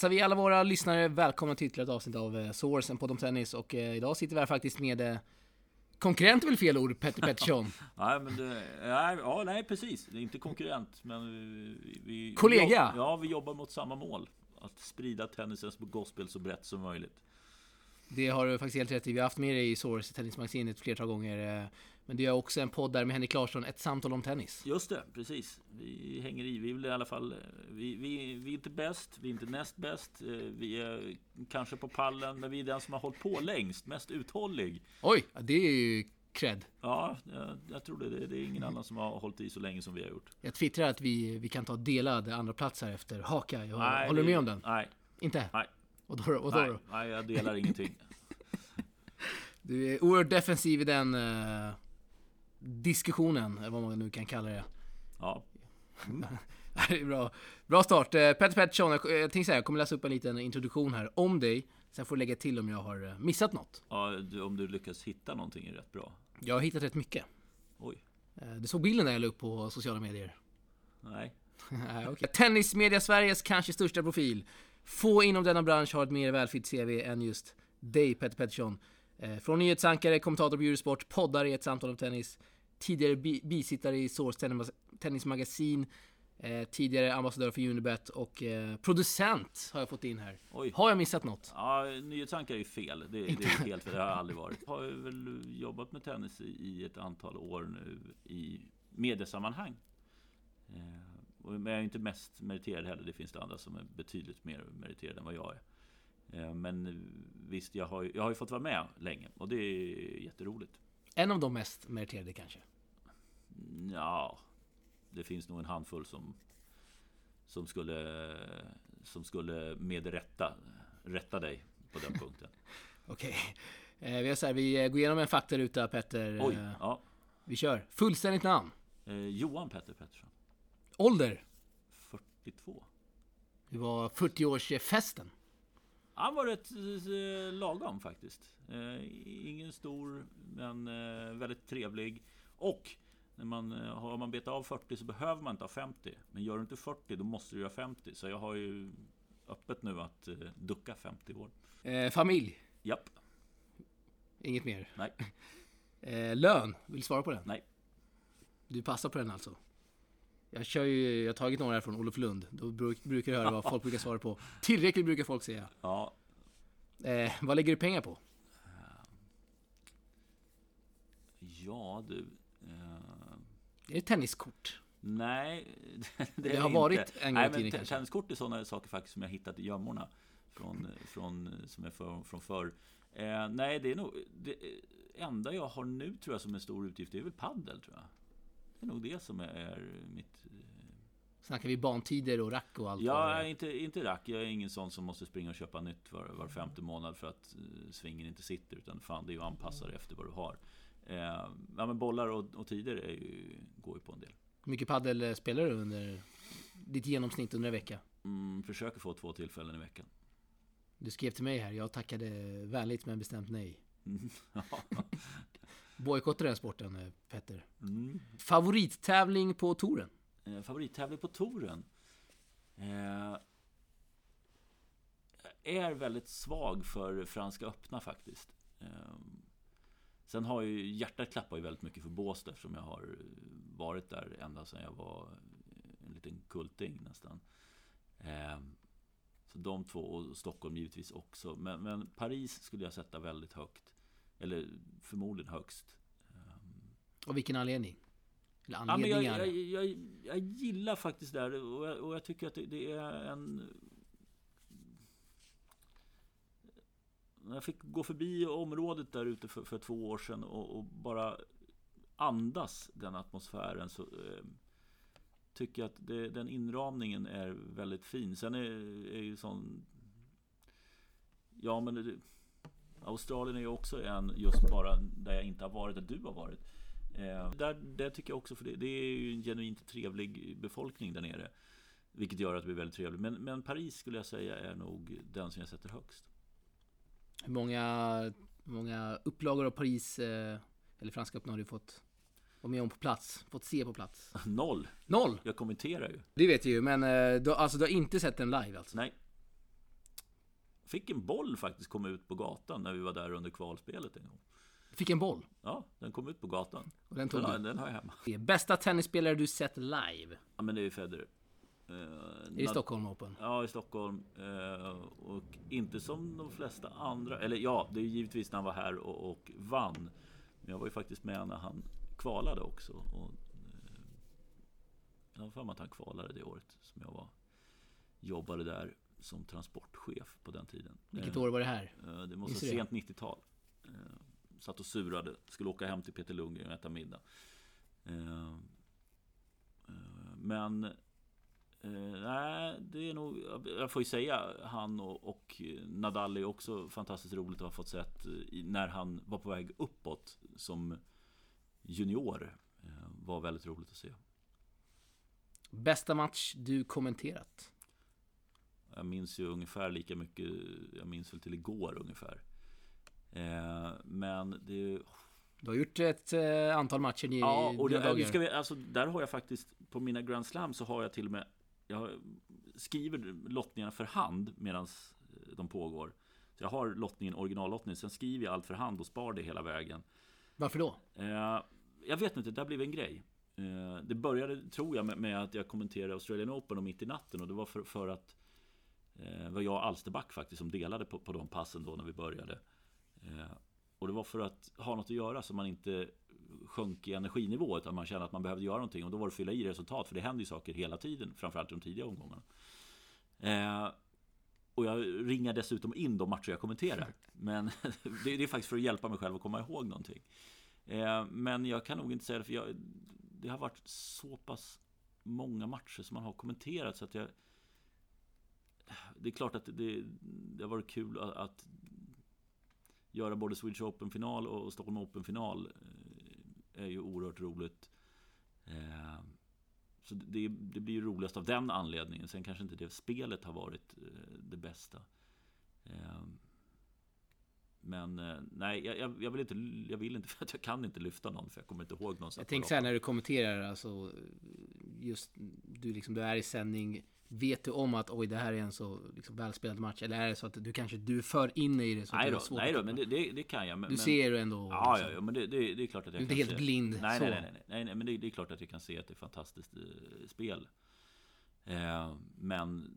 hälsar vi alla våra lyssnare välkomna till ytterligare ett avsnitt av eh, Source, en podd om tennis. Och eh, idag sitter vi här faktiskt med eh, konkurrent är väl fel ord, Petter Pettersson. nej, men det, nej, ja, nej, precis. Det är inte konkurrent, men vi... vi Kollega? Vi jobb, ja, vi jobbar mot samma mål. Att sprida tennisens gospel så brett som möjligt. Det har du faktiskt helt rätt i. Vi har haft med dig i Source, tennismagasinet, flertal gånger. Eh, Men du har också en podd där med Henrik Larsson, ett samtal om tennis. Just det, precis. Vi hänger i. Vi vill i alla fall... Vi, vi, vi är inte bäst, vi är inte näst bäst. eh, Vi är kanske på pallen, men vi är den som har hållit på längst, mest uthållig. Oj, det är ju cred. Ja, jag, jag tror det. Det är ingen annan som har hållit i så länge som vi har gjort. Jag twittrar att vi, vi kan ta delad andra plats här efter Haka. Jag, Nej, håller du med om den? Nej, Inte? nej. Och då, och då, Nej, nej, jag delar ingenting. Du är oerhört defensiv i den eh, diskussionen, eller vad man nu kan kalla det. Ja, Det är bra. Bra start. Eh, Petter Pettersson, jag, jag tänkte säga, jag kommer läsa upp en liten introduktion här om dig. Sen får du lägga till om jag har eh, missat något. ja du, om du lyckas hitta någonting är rätt bra. Jag har hittat rätt mycket. Oj, Eh, Du såg bilden där jag la upp på sociala medier. nej. Okej. Tennismedia Sveriges kanske största profil. Få inom denna bransch har ett mer välfyllt CV än just dig, Petter Pettersson. Eh, Från nyhetsankare, kommentator på Eurosport, poddare i ett samtal om tennis, tidigare bi- bisittare i Source tennis, Tennismagasin, eh, tidigare ambassadör för Unibet och eh, producent har jag fått in här. Oj. Har jag missat något? Ja, nyhetsankare är ju fel. Det, det är helt fel. Det har jag aldrig varit. Jag har ju väl jobbat med tennis i, ett antal år nu i mediesammanhang. Eh, men jag är inte mest meriterad heller. Det finns det andra som är betydligt mer meriterade än vad jag är. Eh, men visst, jag har, jag har ju fått vara med länge och det är jätteroligt. En av de mest meriterade kanske. Ja, det finns nog en handfull som, som skulle, som skulle med rätta rätta dig på den punkten. Okej. Eh, vi, här, vi går igenom en faktaruta, Petter. Oj, Eh, ja. Vi kör. Fullständigt namn. Johan Petter Pettersson, Ålder. 42. Det var 40-årsfesten. Han var rätt eh, lagom faktiskt. Eh, ingen stor, men eh, väldigt trevlig. Och när man, har man betat av 40 så behöver man inte ha 50. Men gör du inte 40 då måste du göra 50. Så jag har ju öppet nu att ducka 50 år. Eh, familj. Japp, Inget mer. nej, Eh, lön. Vill du svara på den? nej. Du passar på den alltså? Jag kör ju, jag har tagit några här från Olof Lund. Då bruk, brukar jag höra vad folk brukar svara på. Tillräckligt brukar folk säga. Ja, Eh, vad lägger du pengar på? ja du. Eh, Är det tenniskort? nej, det, Det är har inte. varit en gång i Nej, tiden kanske. Tenniskort är sådana saker faktiskt som jag hittat i gömmorna. Från, från, som är för, från förr. Eh, nej, det är nog det enda jag har nu tror jag som en stor utgift. Det är väl paddel tror jag. Det är nog det som är mitt... Snackar vi bantider och rack och allt? Är? inte, inte rack. Jag är ingen sån som måste springa och köpa nytt var, var femte månad för att eh, svingen inte sitter. Utan fan, det är ju anpassat efter vad du har. Eh, ja, men bollar och, och tider är ju, går ju på en del. Hur mycket paddel eh, spelar du under ditt genomsnitt under en vecka? Mm, försöker få två tillfällen i veckan. Du skrev till mig här, jag tackade vänligt men bestämt nej. Mm, ja. Bojkottar den sporten, eh, Petter. Mm. Favorittävling på touren? Eh, favorittävling på touren? Eh, är väldigt svag för Franska öppna faktiskt. Eh, sen har ju hjärtat klappar ju väldigt mycket för Båstad eftersom jag har varit där ända sedan jag var en liten kulting nästan. Eh, så de två och Stockholm givetvis också. Men, men Paris skulle jag sätta väldigt högt. Eller förmodligen högst. Av vilken anledning? Eller Ja, men jag, anledningar? jag, jag, jag gillar faktiskt det här och jag, och jag tycker att det, det är en... När jag fick gå förbi området där ute för, för två år sedan och, och bara andas den atmosfären så eh, tycker jag att det, den inramningen är väldigt fin. Sen är, är ju sån... Ja, men det, Australien är ju också en just bara där jag inte har varit, där du har varit. Eh, där, det tycker jag också, för det, det är ju en genuint trevlig befolkning där nere. Vilket gör att det blir väldigt trevligt. Men, men Paris skulle jag säga är nog den som jag sätter högst. Hur många, många upplagor av Paris, eh, eller Franska öppna har du fått vara med om på plats? Fått se på plats? Noll! Noll! Jag kommenterar ju. Det vet vi ju, men eh, du, alltså, du har inte sett den live alltså? Nej. Fick en boll faktiskt komma ut på gatan när vi var där under kvalspelet en gång. Fick en boll. Ja, den kom ut på gatan. Och den tog Den, du. den har jag hemma. Bästa tennisspelare du sett live? Ja, men det är ju Federer. Eh, Nad- Stockholm Open? Ja, i Stockholm. Eh, och inte som de flesta andra. Eller ja, det är ju givetvis när han var här och, och vann. Men jag var ju faktiskt med när han kvalade också. Och, eh, jag har för mig att han kvalade det året som jag var. Jobbade där som transportchef på den tiden. Vilket år var det här? eh, Det måste vara sent 90-tal. Eh, Satt och surade. Skulle åka hem till Peter Lundgren och äta middag. Eh, Men nej, det är nog, jag får ju säga, han och, och Nadal är också fantastiskt roligt att ha fått sett när han var på väg uppåt som junior. Var väldigt roligt att se. Bästa match du kommenterat? Jag minns ju ungefär lika mycket, jag minns väl till igår ungefär. Eh, Men det är ju Du har gjort ett eh, antal matcher i Ja, och det, dagar. ska vi, alltså, där har jag faktiskt på mina Grand Slam så har jag till och med Jag skriver lottningarna för hand medan de pågår. Så jag har lottningen, originallottningen, sen skriver jag allt för hand och spar det hela vägen. Varför då? Eh, jag vet inte, det där blev en grej. Eh, det började, tror jag, med, med att jag kommenterade Australian Open och mitt i natten och det var för, för att eh, det var jag och Alsterback faktiskt som delade på, på de passen då när vi började. Eh, och det var för att ha något att göra så man inte sjönk i energinivå utan man kände att man behövde göra någonting och då var det att fylla i resultat för det händer ju saker hela tiden framförallt i de tidiga omgångarna. Eh, och jag ringar dessutom in de matcher jag kommenterar. Men det, det är faktiskt för att hjälpa mig själv att komma ihåg någonting. Eh, men jag kan nog inte säga det för jag, det har varit så pass många matcher som man har kommenterat så att jag det är klart att det, det har varit kul att, att göra både Swedish Open-final och Stockholm Open-final eh, är ju oerhört roligt. Eh, så det, det blir ju roligast av den anledningen. Sen kanske inte det spelet har varit eh, det bästa. Men nej, jag, jag, jag vill inte, jag vill inte för att jag kan inte lyfta någon för jag kommer inte ihåg någon. Jag tänker så här när du kommenterar, alltså just du liksom, du är i sändning. Vet du om att oj, det här är en så liksom, välspelad match? Eller är det så att du kanske du är för inne i det? Så att Nej det då, är svårt nej då men det, det, det kan jag. Men, Du men, ser ju ändå. Ja, liksom. ja, ja, men det, det, det är klart att jag Du är inte kan helt se. blind Nej, nej, nej, nej, nej, nej, men det, det är klart att jag kan se att det är fantastiskt eh, spel. Eh, men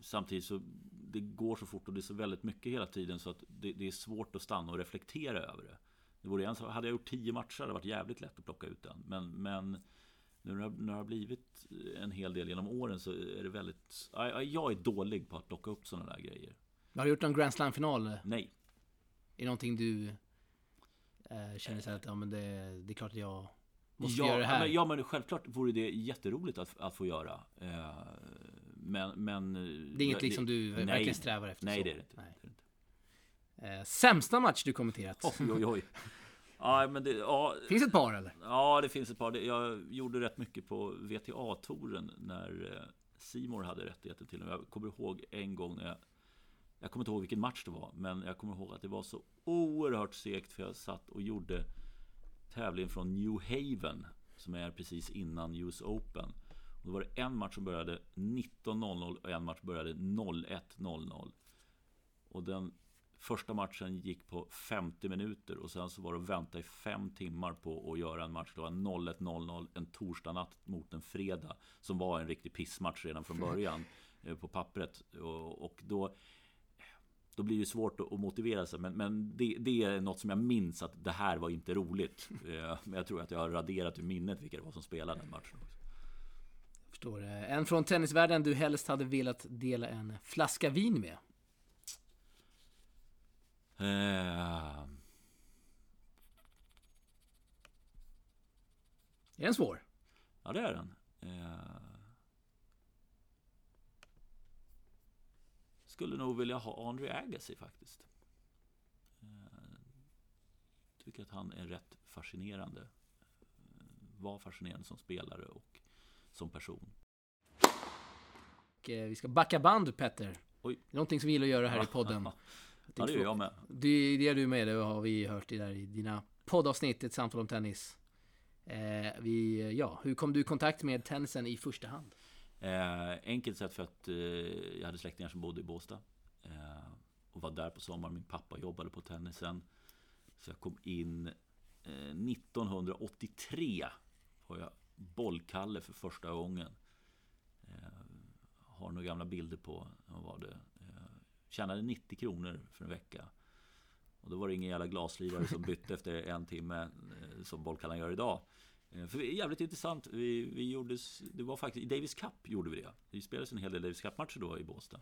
samtidigt så det går så fort och det är så väldigt mycket hela tiden så att det, det är svårt att stanna och reflektera över det. det vore en, hade jag gjort tio matcher hade det varit jävligt lätt att plocka ut den. Men, men nu när det, det har blivit en hel del genom åren så är det väldigt... ja, ja, Jag är dålig på att plocka upp sådana där grejer. Har du gjort någon Grand Slam-final? Är Nej. det någonting du eh, känner så att ja, men det, det är klart att jag måste ja, göra det här? Men, ja, men självklart vore det jätteroligt att, att få göra. Eh, men, men... det är inget liksom du verkligen strävar efter? Nej, så. det är det inte. Nej. Det är det inte. Eh, sämsta match du kommenterat? Oj, oj, oj. Ja, men det, ja, Finns ett par eller? ja, det finns ett par. Jag gjorde rätt mycket på VTA-touren när Simor hade rättigheter till den. Jag kommer ihåg en gång när jag jag kommer inte ihåg vilken match det var, men jag kommer ihåg att det var så oerhört segt för jag satt och gjorde tävlingen från New Haven som är precis innan US Open. Och då var det en match som började 19.00 och en match började 01.00. Och den första matchen gick på 50 minuter och sen så var det att vänta i fem timmar på att göra en match. Det var 01.00 en torsdag natt mot en fredag som var en riktig pissmatch redan från början eh, på pappret. Och, då då blir det svårt att motivera sig. Men, men det, det är något som jag minns att det här var inte roligt. Eh, Men jag tror att jag har raderat ur minnet vilka det var som spelade den matchen. Också. Förstår. En från tennisvärlden du helst hade velat dela en flaska vin med? Eh, Är den svår? Ja, det är den. Eh, Skulle nog vilja ha Andre Agassi faktiskt. Eh, Tycker att han är rätt fascinerande. Eh, Var fascinerande som spelare och som person. Och, eh, vi ska backa band Petter. Oj. Det är någonting som vi gillar att göra här i podden. Ja, det gör jag med. Det, det är du med, det har vi hört i, där, i dina poddavsnitt, ett samtal om tennis. Eh, vi, ja, hur kom du i kontakt med tennisen i första hand? Eh, enkelt sett för att eh, jag hade släktingar som bodde i Båstad. Eh, och var där på sommaren. Min pappa jobbade på tennisen. Så jag kom in eh, 1983 var jag bollkalle för första gången. Eh, har några gamla bilder på, vad var det? Tjänade 90 kronor för en vecka. Och då var det ingen jävla glaslirare som bytte efter en timme eh, som bollkallan gör idag. Eh, för det är jävligt intressant. Vi, vi gjorde, det var faktiskt, i Davis Cup gjorde vi det. Det spelades en hel del Davis Cup-matcher då i Båstad.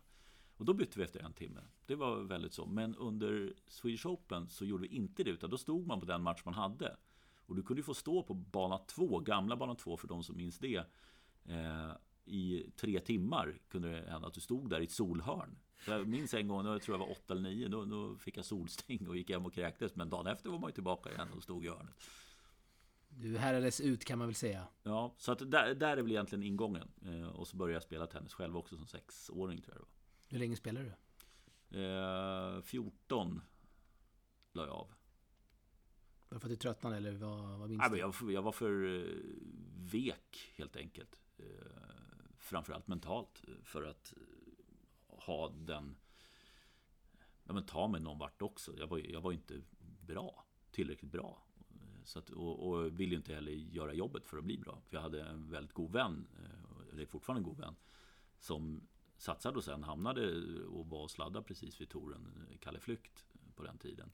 Och då bytte vi efter en timme. Det var väldigt så. Men under Swedish Open så gjorde vi inte det. Utan då stod man på den match man hade. Och du kunde ju få stå på bana 2, gamla bana 2 för de som minns det. Eh, I tre timmar kunde det hända att du stod där i ett solhörn. Jag minns en gång, då tror jag var 8 eller 9, då, då fick jag solsting och gick hem och kräktes. Men dagen efter var man ju tillbaka igen och stod i hörnet. Du härades ut kan man väl säga. Ja, så att där, där är väl egentligen ingången. Eh, och så började jag spela tennis själv också som sexåring tror jag det var. Hur länge spelade du? Eh, 14 la jag av. Var det för att du tröttnade eller vad, vad minns du? jag, jag var för eh, vek helt enkelt. Eh, framförallt mentalt. För att ha den... Ja, men ta mig någon vart också. Jag var, jag var inte bra. Tillräckligt bra. Eh, Så att, och, och ville inte heller göra jobbet för att bli bra. För jag hade en väldigt god vän, eh, eller fortfarande en god vän, som satsade och sen hamnade och var och sladdade precis vid touren, eh, Kalle Flykt, på den tiden.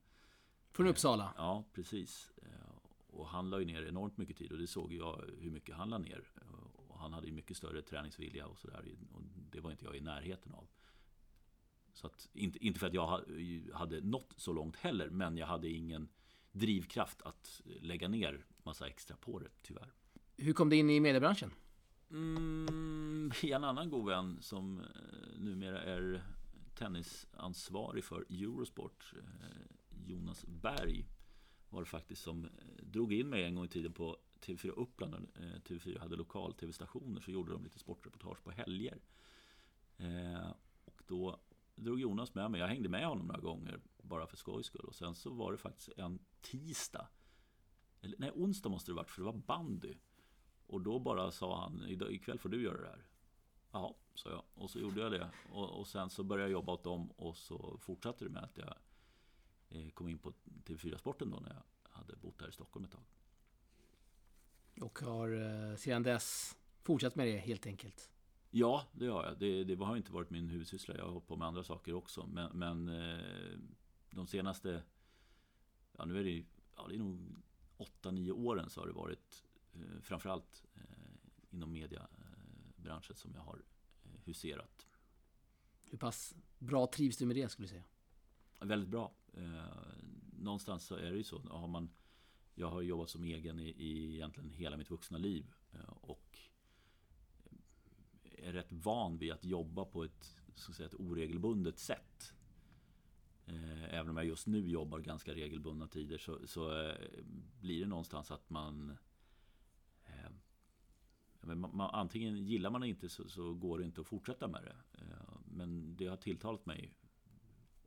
Från Uppsala? Ja, precis. Eh, Och han la ju ner enormt mycket tid och det såg jag hur mycket han la ner. Och han hade ju mycket större träningsvilja och sådär. Och det var inte jag i närheten av. Så att, inte, inte för att jag ha- hade nått så långt heller, men jag hade ingen drivkraft att lägga ner massa extra på det, tyvärr. Hur kom du in i mediebranschen? Mm, en annan god vän som eh, numera är tennisansvarig för Eurosport, eh, Jonas Berg, var det faktiskt som eh, drog in mig en gång i tiden på TV4 Uppland. när, eh, TV4 hade lokal tv-stationer så gjorde de lite sportreportage på helger. Och då drog Jonas med mig. Jag hängde med honom några gånger bara för skojs skull. Och sen så var det faktiskt en tisdag. Eller, nej, onsdag måste det varit för det var bandy. Och då bara sa han, ikväll får du göra det här. Ja, sa jag. Och så gjorde jag det. Och, och sen så började jag jobba åt dem och så fortsatte det med att jag eh, kom in på TV4-sporten då när jag hade bott här i Stockholm ett tag. Och har eh, sedan dess fortsatt med det helt enkelt. Ja, det har jag. Det, det har inte varit min huvudsyssla. Jag har hållit på med andra saker också. Men, men eh, de senaste, ja nu är det, ja, det är nog 8-9 åren så har det varit eh, framförallt eh, inom mediabranschen som jag har huserat. Hur pass bra trivs du med det skulle du säga? Väldigt bra. Någonstans så är det ju så. Har man, jag har jobbat som egen i, i egentligen hela mitt vuxna liv. Och är rätt van vid att jobba på ett, så att säga, ett oregelbundet sätt. Eh, även om jag just nu jobbar ganska regelbundna tider så, så eh, blir det någonstans att man eh, man, man, antingen gillar man det inte så, så går det inte att fortsätta med det. Eh, Men det har tilltalat mig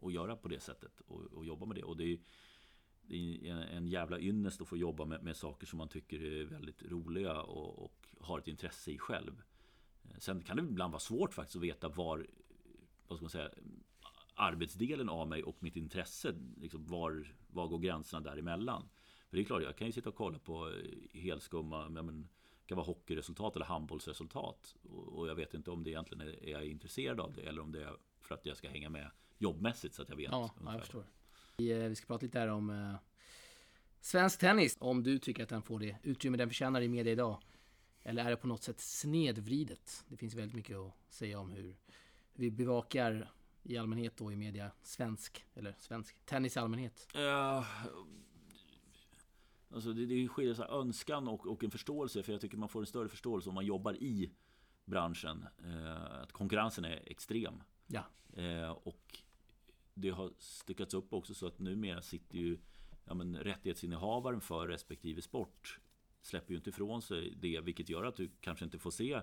att göra på det sättet och, och jobba med det. Och det är, det är en, en jävla ynnest att få jobba med, med saker som man tycker är väldigt roliga och, och har ett intresse i själv. Sen kan det ibland vara svårt faktiskt att veta var, vad ska man säga, arbetsdelen av mig och mitt intresse, liksom var, var går gränserna däremellan? För det är klart, jag kan ju sitta och kolla på eh, helskumma, men, det kan vara hockeyresultat eller handbollsresultat. Och, jag vet inte om det egentligen är, är jag intresserad av det eller om det är för att jag ska hänga med jobbmässigt så att jag vet. Ja, ungefär. jag förstår. Vi, eh, vi ska prata lite här om eh, svensk tennis. Om du tycker att den får det utrymme den förtjänar i media idag. Eller är det på något sätt snedvridet? Det finns väldigt mycket att säga om hur vi bevakar i allmänhet då i media svensk, eller svensk tennis i allmänhet. Eh, alltså det, det skiljer sig önskan och, och en förståelse. För jag tycker man får en större förståelse om man jobbar i branschen. Eh, att konkurrensen är extrem. Ja, Eh, och det har styckats upp också så att numera sitter ju ja, men, rättighetsinnehavaren för respektive sport släpper ju inte ifrån sig det, vilket gör att du kanske inte får se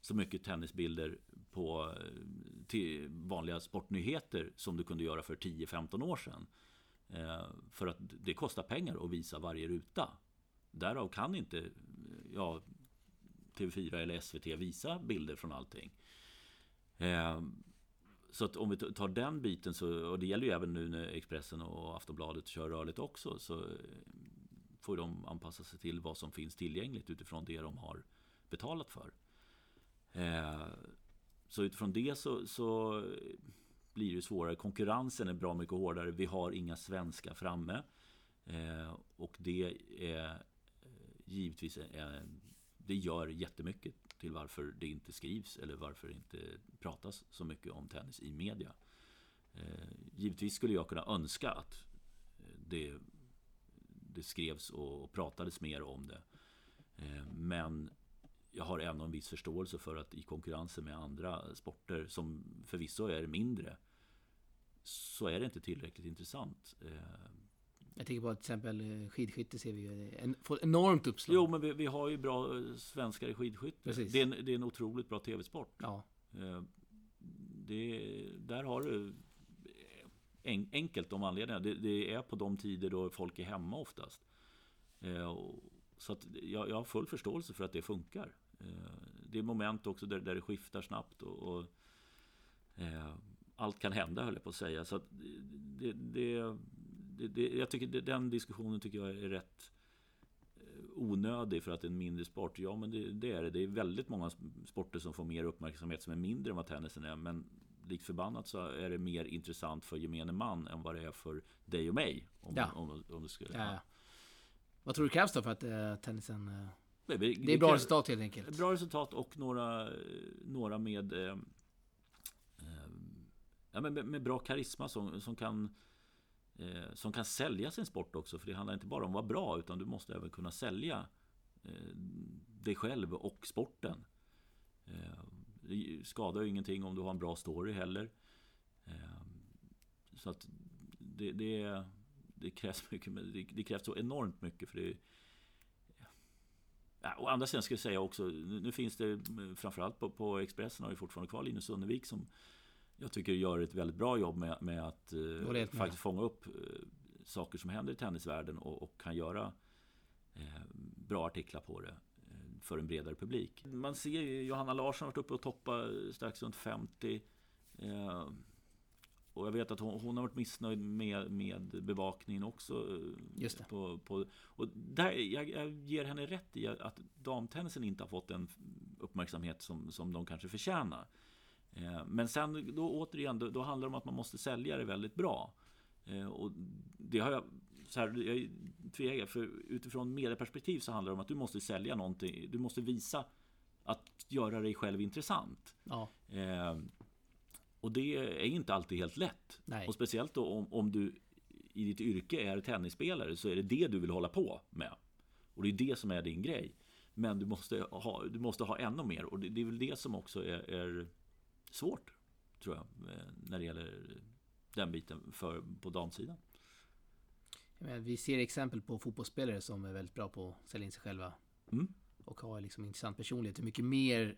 så mycket tennisbilder på eh, till vanliga sportnyheter som du kunde göra för 10-15 år sedan. Eh, för att det kostar pengar att visa varje ruta. Därav kan inte ja, TV4 eller SVT visa bilder från allting. Eh, så att om vi tar den biten, så, och det gäller ju även nu när Expressen och Aftonbladet kör rörligt också, så eh, får de anpassa sig till vad som finns tillgängligt utifrån det de har betalat för. Eh, så utifrån det så, så blir det svårare. Konkurrensen är bra mycket hårdare. Vi har inga svenska framme. Eh, och det är eh, givetvis är, det gör jättemycket till varför det inte skrivs eller varför det inte pratas så mycket om tennis i media. Eh, givetvis skulle jag kunna önska att eh, det, det skrevs och pratades mer om det. Eh, men jag har ändå en viss förståelse för att i konkurrensen med andra sporter som förvisso är mindre så är det inte tillräckligt intressant. Eh, jag tänker på till exempel eh, skidskytte ser vi ju en, får enormt uppslag. Jo, men vi, vi, har ju bra svenskar i skidskytte. Det är, en, det är en otroligt bra tv-sport. Ja. Det, där har du enkelt om anledningarna. Det, det, är på de tider då folk är hemma oftast. Eh, så att jag, jag har full förståelse för att det funkar. Eh, det är moment också där, där det skiftar snabbt. och, och eh, allt kan hända höll jag på att säga. Så att det, det, det, det, jag tycker den diskussionen tycker jag är rätt onödig för att det är en mindre sport. Ja, men det, det, är det. Det är väldigt många sporter som får mer uppmärksamhet som är mindre än vad tennisen är. Men likt förbannat så är det mer intressant för gemene man än vad det är för dig och mig. Om, ja. om, om, det skulle, ja. Vad tror du krävs då för att uh, tennisen... Uh, det, det, är bra resultat helt enkelt. Bra resultat och några, några med, uh, ja, med, med, bra karisma som, som kan eh, som kan sälja sin sport också. För det handlar inte bara om att vara bra utan du måste även kunna sälja eh, dig själv och sporten. Det skadar ju ingenting om du har en bra story heller. Eh, så att det, det, det krävs mycket, det, krävs så enormt mycket för det å andra sidan ska jag säga också, nu, finns det framförallt på, på Expressen har vi fortfarande kvar Linus Sunnevik som jag tycker gör ett väldigt bra jobb med, med att eh, faktiskt fånga upp eh, saker som händer i tennisvärlden och, och kan göra eh, bra artiklar på det för en bredare publik. Man ser ju Johanna Larsson har varit uppe och toppat strax runt 50. Eh, och jag vet att hon, hon, har varit missnöjd med, med bevakningen också. Eh, Just det. På, på, och där, jag, jag ger henne rätt i att damtennisen inte har fått den uppmärksamhet som, som de kanske förtjänar. Eh, men sen då återigen, då, då handlar det om att man måste sälja det väldigt bra. Eh, och det har jag, så här, jag tvegar, för utifrån medieperspektiv så handlar det om att du måste sälja någonting. Du måste visa att göra dig själv intressant. Ja. Eh, och det är inte alltid helt lätt. Nej. Och speciellt då om, om du i ditt yrke är tennisspelare så är det det du vill hålla på med. Och det är det som är din grej. Men du måste ha, du måste ha ännu mer och det, det är väl det som också är, är svårt, tror jag, eh, när det gäller den biten för, på damsidan. Vi ser exempel på fotbollsspelare som är väldigt bra på att sälja in sig själva. Mm. Och har liksom intressant personlighet. Hur mycket mer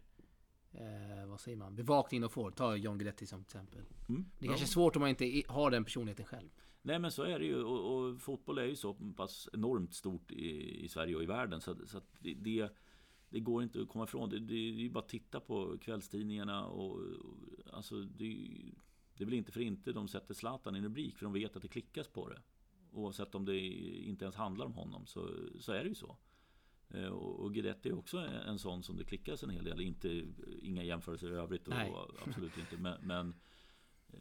eh, vad säger man, bevakning de får. Ta John Guidetti som exempel. Mm. Det är kanske är svårt om man inte har den personligheten själv. Nej men så är det ju och, och fotboll är ju så pass enormt stort i, i Sverige och i världen så, så att det, det går inte att komma ifrån. Det, det, det är bara att titta på kvällstidningarna och, och alltså det, det är väl inte för inte de sätter Zlatan i en rubrik för de vet att det klickas på det. Oavsett om det inte ens handlar om honom så, så är det ju så. Eh, och, och Guidetti är också en sån som det klickas en hel del. Inte, inga jämförelser i övrigt. Och, absolut inte. Men, men, eh,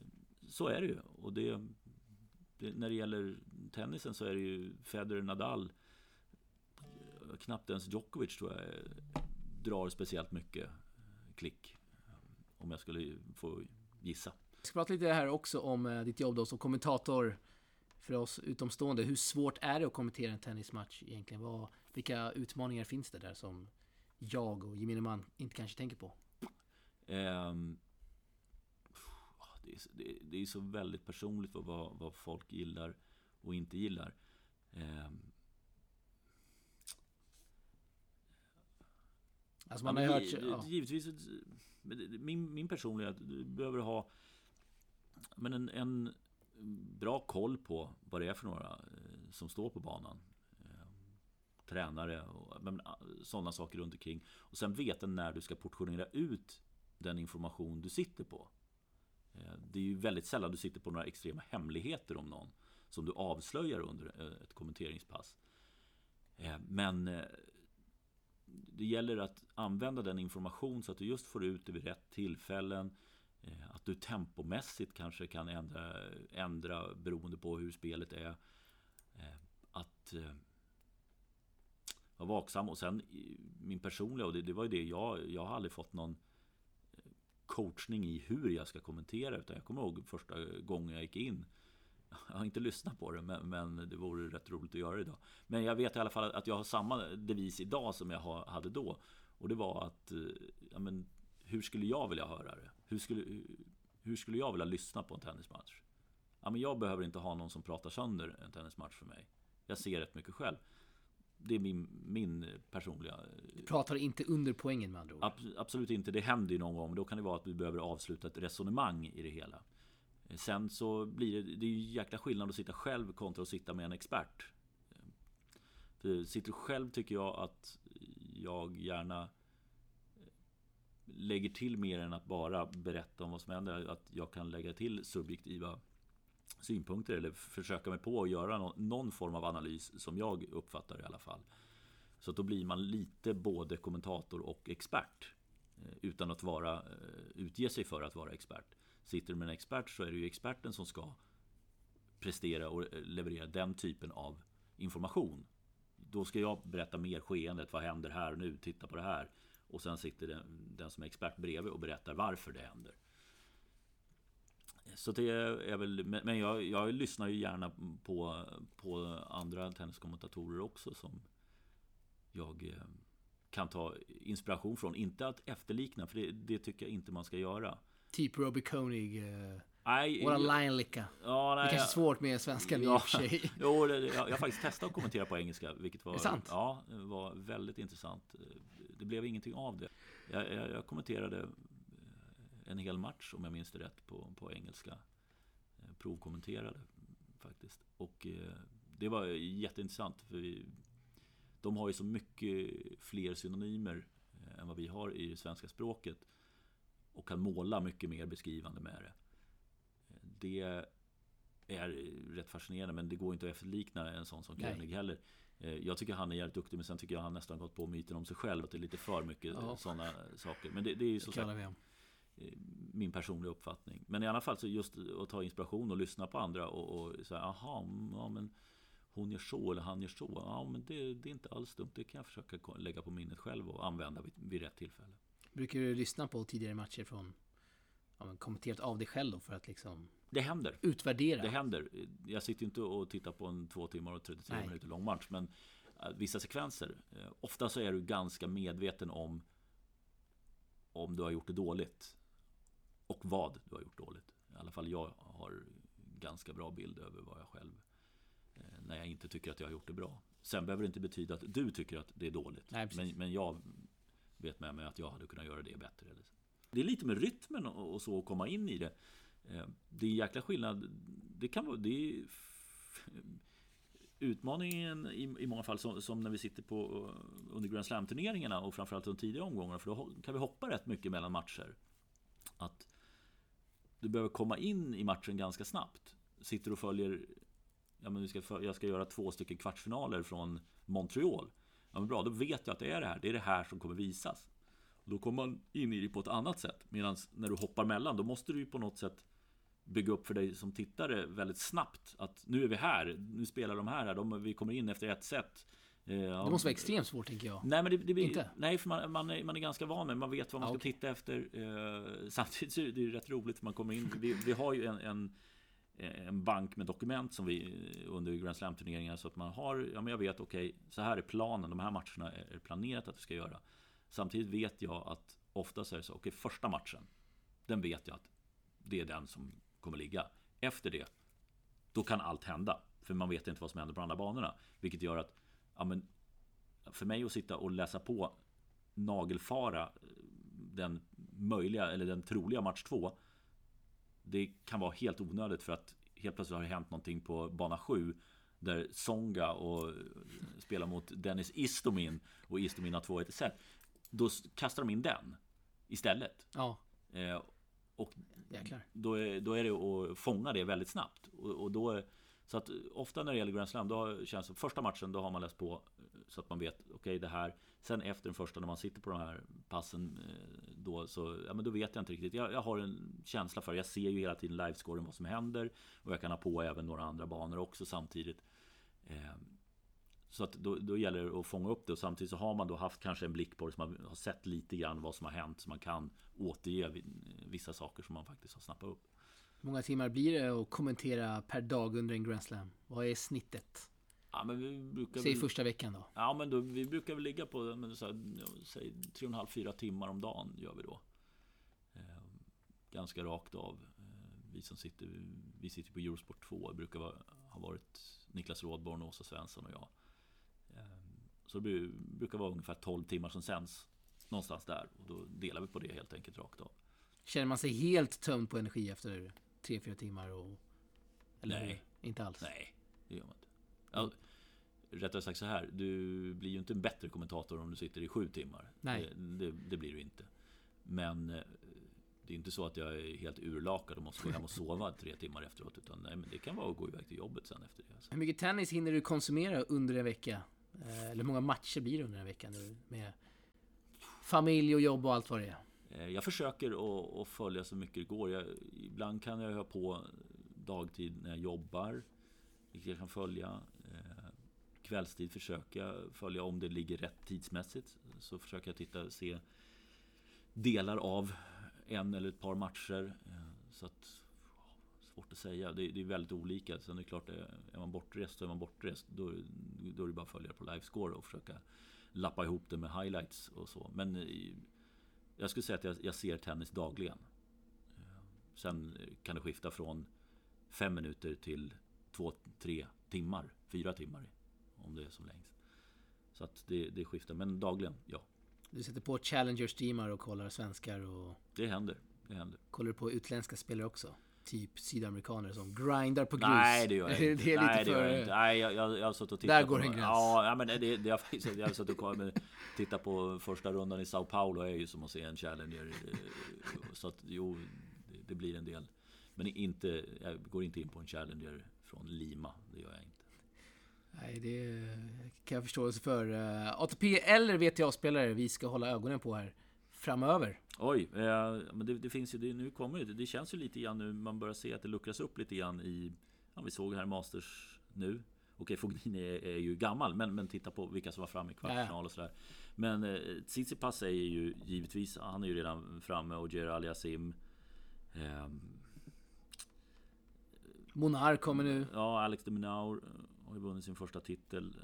så är det ju. Och det, det, när det gäller tennisen så är det ju Federer, Nadal knappt ens Djokovic tror jag drar speciellt mycket klick. Om jag skulle få gissa. Jag ska prata lite här också om eh, ditt jobb då som kommentator för oss utomstående. Hur svårt är det att kommentera en tennismatch egentligen? Vad, vilka utmaningar finns det där som jag och gemene man inte kanske tänker på? Um, det, är, det, det, är så väldigt personligt vad, vad folk gillar och inte gillar. Um, Alltså man ja, har hört... Ja. Givetvis, min, min personliga, du behöver ha men en, en bra koll på vad det är för några eh, som står på banan. Eh, tränare och eh, sådana saker runt omkring. Och sen veta när du ska portionera ut den information du sitter på. Det är ju väldigt sällan du sitter på några extrema hemligheter om någon som du avslöjar under ett kommenteringspass. Men det gäller att använda den information så att du just får ut det vid rätt tillfällen. Eh, att du tempomässigt kanske kan ändra, ändra beroende på hur spelet är. Eh, att eh, vara vaksam och sen min personliga och det, det var ju det jag, jag har aldrig fått någon coachning i hur jag ska kommentera. Utan jag kommer ihåg första gången jag gick in. Jag har inte lyssnat på det, men, men det vore rätt roligt att göra det idag. Men jag vet i alla fall att jag har samma devis idag som jag hade då. Och det var att, ja, men, hur skulle jag vilja höra det? Hur skulle, hur skulle jag vilja lyssna på en tennismatch? Ja, men jag behöver inte ha någon som pratar sönder en tennismatch för mig. Jag ser rätt mycket själv det är min, min personliga... Du pratar inte under poängen med andra ord? Ab absolut inte. Det händer ju någon gång. Då kan det vara att vi behöver avsluta ett resonemang i det hela. Sen så blir det, det är ju jäkla skillnad att sitta själv kontra att sitta med en expert. För sitter själv tycker jag att jag gärna lägger till mer än att bara berätta om vad som händer. Att jag kan lägga till subjektiva synpunkter eller försöka mig på att göra någon, någon form av analys som jag uppfattar i alla fall. Så då blir man lite både kommentator och expert. Eh, utan att vara, eh, utge sig för att vara expert. Sitter du med en expert så är det ju experten som ska prestera och eh, leverera den typen av information. Då ska jag berätta mer skeendet. Vad händer här och nu? Titta på det här. Och sen sitter den, den som är expert bredvid och berättar varför det händer. Så det är väl, men jag, jag lyssnar ju gärna på, på andra tenniskommentatorer också som jag eh, kan ta inspiration från. Inte att efterlikna, för det, det tycker jag inte man ska göra. Typ Robbie Koenig. Uh... Nej, Våra line-licka. Ja, det är kanske svårt med svenskan ja, i och för sig. Jo, det, jag, har faktiskt testat att kommentera på engelska, vilket var, Ja, var väldigt intressant. Det blev ingenting av det. Jag, jag, jag kommenterade en hel match om jag minns det rätt på, på engelska. Eh, provkommenterade faktiskt. Och eh, det var jätteintressant för vi, de har ju så mycket fler synonymer eh, än vad vi har i det svenska språket. Och kan måla mycket mer beskrivande med det. Det är rätt fascinerande men det går inte att efterlikna en sån som Koenig heller. Jag tycker han är jävligt duktig men sen tycker jag han nästan gått på myten om sig själv. Att det är lite för mycket ja. sådana saker. Men det, det är ju så sagt, Eh, min personliga uppfattning. Men i alla fall så just att ta inspiration och lyssna på andra och, och säga aha, ja men hon gör så eller han gör så. Ja men det, det, är inte alls dumt. Det kan jag försöka lägga på minnet själv och använda vid, vid rätt tillfälle. Brukar du lyssna på tidigare matcher från ja, kommenterat av dig själv då för att liksom Det händer. Utvärdera. Det händer. Jag sitter inte och tittar på en två timmar och 33 Nej. minuter lång match. Men äh, vissa sekvenser. Äh, ofta så är du ganska medveten om om du har gjort det dåligt och vad du har gjort dåligt. I alla fall jag har ganska bra bild över vad jag själv eh, när jag inte tycker att jag har gjort det bra. Sen behöver det inte betyda att du tycker att det är dåligt. Nej, men, men jag vet med mig att jag hade kunnat göra det bättre. Det är lite med rytmen och så att komma in i det. Eh, det är en jäkla skillnad. Det kan vara... Det är utmaningen i, i många fall som, som, när vi sitter på eh, under Grand Slam turneringarna och framförallt de tidigare omgångarna för då kan vi hoppa rätt mycket mellan matcher. Att du behöver komma in i matchen ganska snabbt. Sitter och följer, ja men vi ska, jag ska göra två stycken kvartsfinaler från Montreal. Ja men bra, då vet jag att det är det här. Det är det här som kommer visas. Då kommer man in i det på ett annat sätt. Medan när du hoppar mellan, då måste du ju på något sätt bygga upp för dig som tittare väldigt snabbt. Att nu är vi här, nu spelar de här, de, vi kommer in efter ett set. Eh, det måste vara extremt svårt tänker jag. Nej, men det, det blir, inte? Nej, för man, man, är, man är ganska van med Man vet vad man ska okay. titta efter. Eh, samtidigt så är det rätt roligt för man kommer in. Vi, vi har ju en, en, en, bank med dokument som vi under Grand Slam turneringar så att man har. Ja, men jag vet okej, okay, så här är planen. De här matcherna är planerat att vi ska göra. Samtidigt vet jag att oftast är det så. Okej, okay, första matchen. Den vet jag att det är den som kommer ligga. Efter det, då kan allt hända. För man vet inte vad som händer på andra banorna. Vilket gör att ja, men för mig att sitta och läsa på nagelfara den möjliga eller den troliga match två. Det kan vara helt onödigt för att helt plötsligt har det hänt någonting på bana 7 där Songa och spelar mot Dennis Istomin och Istomin har 2-1 i set. Då kastar de in den istället. Ja. Eh, Och Jäklar. då är, då är det att fånga det väldigt snabbt. Och, och då så att ofta när det gäller Grand Slam, då känns det första matchen, då har man läst på så att man vet, okej okay, det här. Sen efter den första, när man sitter på de här passen, eh, då, så, ja, men då vet jag inte riktigt. Jag, jag har en känsla för, jag ser ju hela tiden livescoren vad som händer. Och jag kan ha på även några andra banor också samtidigt. Så att då, då gäller det att fånga upp det och samtidigt så har man då haft kanske en blick på det, som har sett lite grann vad som har hänt så man kan återge vissa saker som man faktiskt har snappat upp. Hur många timmar blir det att kommentera per dag under en Grand Slam? Vad är snittet? Ja, men vi brukar Säg väl, första veckan då. Ja, men då, vi brukar väl ligga på men så här, säg 3,5-4 timmar om dagen gör vi då. Eh, ganska rakt av. Eh, vi som sitter, vi sitter på Eurosport 2, det brukar vara, ha varit Niklas Rådborn, Åsa Svensson och jag. Så det brukar vara ungefär 12 timmar som sänds. Någonstans där. Och då delar vi på det helt enkelt rakt av. Känner man sig helt tömd på energi efter 3-4 timmar? Och, eller Nej. Inte alls? Nej, det gör man inte. Ja, rättare sagt så här, du blir ju inte en bättre kommentator om du sitter i sju timmar. Nej. Det, det, det blir du inte. Men eh, det är inte så att jag är helt urlakad och måste gå hem och sova tre timmar efteråt. Utan nej, men det kan vara att gå iväg till jobbet sen efter det. Alltså. Hur mycket tennis hinner du konsumera under en vecka? Eh, eller hur många matcher blir det under en vecka nu med familj och jobb och allt vad det är? Eh, jag försöker att, följa så mycket det går. Jag, ibland kan jag ha på dagtid när jag jobbar. Vilket jag kan följa. Eh, kvällstid försöker jag följa om det ligger rätt tidsmässigt. Så försöker jag titta se delar av en eller ett par matcher. Så att Svårt att säga. Det är, det är väldigt olika. Sen är det klart, är är man bortrest så är man bortrest. Då, då är det bara att följa på livescore och försöka lappa ihop det med highlights och så. Men i- jag skulle säga att jag, jag ser tennis dagligen. Eh, Sen kan det skifta från fem minuter till två, tre timmar. Fyra timmar om det är som längst. Så att det, det skiftar. Men dagligen, ja. Du sätter på Challenger streamar och kollar svenskar och Det händer. Det händer. kollar du på utländska spelare också? Typ sydamerikaner som grindar på grus. Nej, det gör jag inte. det är Nej, lite gör jag för... inte. Nej, jag, jag, jag har suttit och tittat Där på går en gräns. Ja, men det, det faktiskt... Jag har suttit och tittat på första rundan i Sao Paulo är ju som att se en Challenger. eh, Så att jo, det, blir en del. Men inte, jag går inte in på en Challenger från Lima. Det gör jag inte. Nej, det kan jag förstå för. Eh, ATP eller VTA-spelare vi ska hålla ögonen på här framöver. Oj, eh, men det, det finns ju, det, nu kommer det, det känns ju lite grann nu, man börjar se att det luckras upp lite grann i, ja, vi såg här Masters nu. Okej, Fognini är, är ju gammal, men, men titta på vilka som var framme i kvartsfinal och sådär. Men eh, Tsitsipas är ju givetvis, han är ju redan framme och Gerard Aliasim. Eh, Monar kommer nu. ja, Alex de Minaur har ju vunnit sin första titel.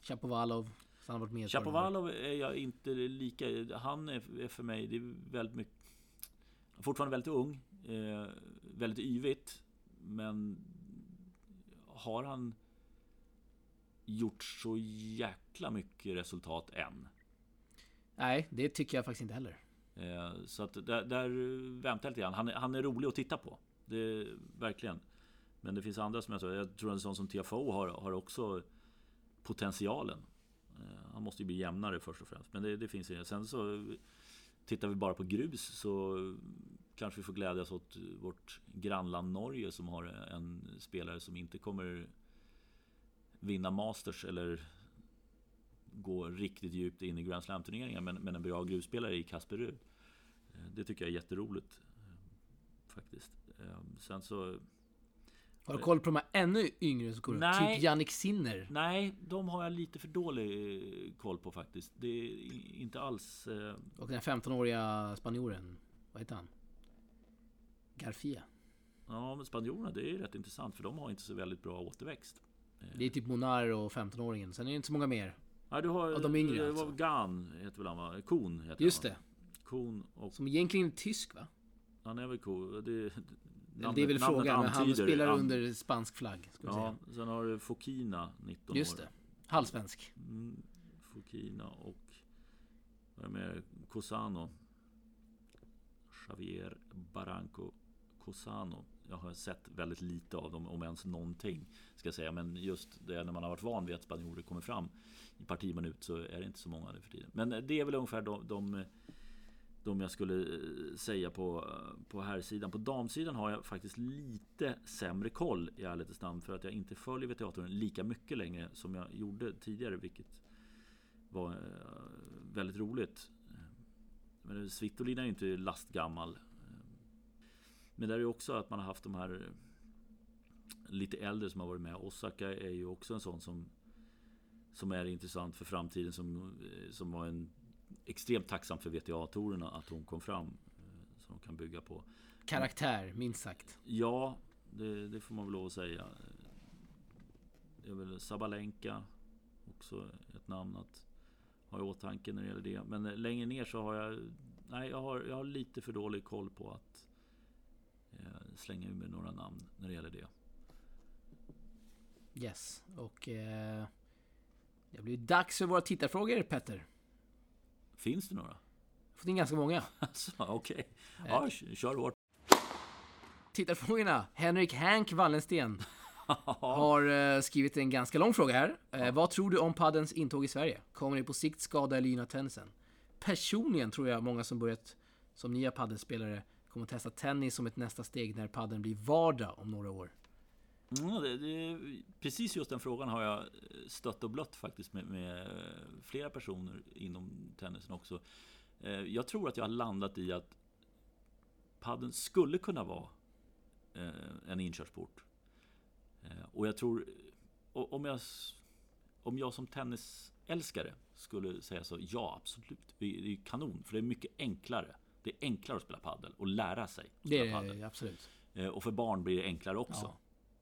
Chapovalov. Så han har varit med. Chapovalov är jag inte lika... Han är, för mig, det är väldigt mycket... Fortfarande väldigt ung. Eh, väldigt yvigt. Men har han gjort så jäkla mycket resultat än? Nej, det tycker jag faktiskt inte heller. Eh, så att där, där väntar jag lite grann. Han är, han är rolig att titta på. Det verkligen. Men det finns andra som jag tror. Jag tror en sån som TFO har, har också potentialen. Han måste ju bli jämnare först och främst. Men det, det finns ju. Sen så tittar vi bara på grus så kanske vi får glädjas åt vårt grannland Norge som har en spelare som inte kommer vinna Masters eller gå riktigt djupt in i Grand Slam-turneringar men, men en bra grusspelare i Kasper Ruud. Det tycker jag är jätteroligt. Eh, faktiskt. Eh, sen så... Har du koll på de här ännu yngre som går upp? Typ Jannik Sinner. Nej, de har jag lite för dålig eh, koll på faktiskt. Det är inte alls... eh, Och den här 15-åriga spanjoren. Vad heter han? Garcia. Ja, men spanjorerna, det är rätt intressant för de har inte så väldigt bra återväxt. Det är typ Monar och 15-åringen. Sen är det inte så många mer. Ja, du har... Av de yngre det alltså. Gan heter väl han va? Kon heter Just han, va? det. Kon och... Som egentligen är tysk va? Han är väl cool. Det, namnet- det är väl frågan, men han spelar an- under spansk flagg. Ska Ja, säga. sen har du Fokina, 19 Just år. det. Halvsvensk. Mm, Fokina och... Vad är mer? Cosano. Javier Barranco Cosano. Jag har sett väldigt lite av dem, om ens någonting. Ska jag säga. Men just det när man har varit van vid att spanjorer kommer fram i partiminut så är det inte så många nu för tiden. Men det är väl ungefär de, de, de jag skulle eh, säga på, eh, på här sidan. På damsidan har jag faktiskt lite sämre koll i ärlighetens namn för att jag inte följer VTA-touren lika mycket längre som jag gjorde tidigare, vilket var eh, väldigt roligt. Men Svitolin är ju inte lastgammal. Men det är ju också att man har haft de här lite äldre som har varit med. Osaka är ju också en sån som som är intressant för framtiden som, som var en extremt tacksamt för VTA-torerna att hon kom fram. Eh, som de kan bygga på. Karaktär, minst sagt. Ja, det, det, får man väl lov att säga. Det är väl Sabalenka. Också ett namn att ha i åtanke när det gäller det. Men längre ner så har jag... Nej, jag har, jag har lite för dålig koll på att eh, slänga ur mig några namn när det gäller det. Yes, och eh, det blir dags för våra tittarfrågor Petter. Finns det några? Fått in ganska många. Alltså, Okej, okay. ja, eh. kör hårt. Tittarfrågorna. Henrik Hank Wallensten har uh, skrivit en ganska lång fråga här. Uh, vad tror du om paddens intåg i Sverige? Kommer det på sikt skada eller gynna tennisen? Personligen tror jag många som börjat som nya paddelspelare kommer att testa tennis som ett nästa steg när padden blir vardag om några år. Mm, det, det, precis just den frågan har jag stött och blött faktiskt med, med flera personer inom tennisen också. Eh, jag tror att jag har landat i att padden skulle kunna vara eh, en inkörsport. Eh, och jag tror, om jag, om jag som tennisälskare skulle säga så, ja absolut, det är kanon, för det är mycket enklare. Det är enklare att spela paddel och lära sig. Att det är paddel. absolut. Och för barn blir det enklare också. Ja.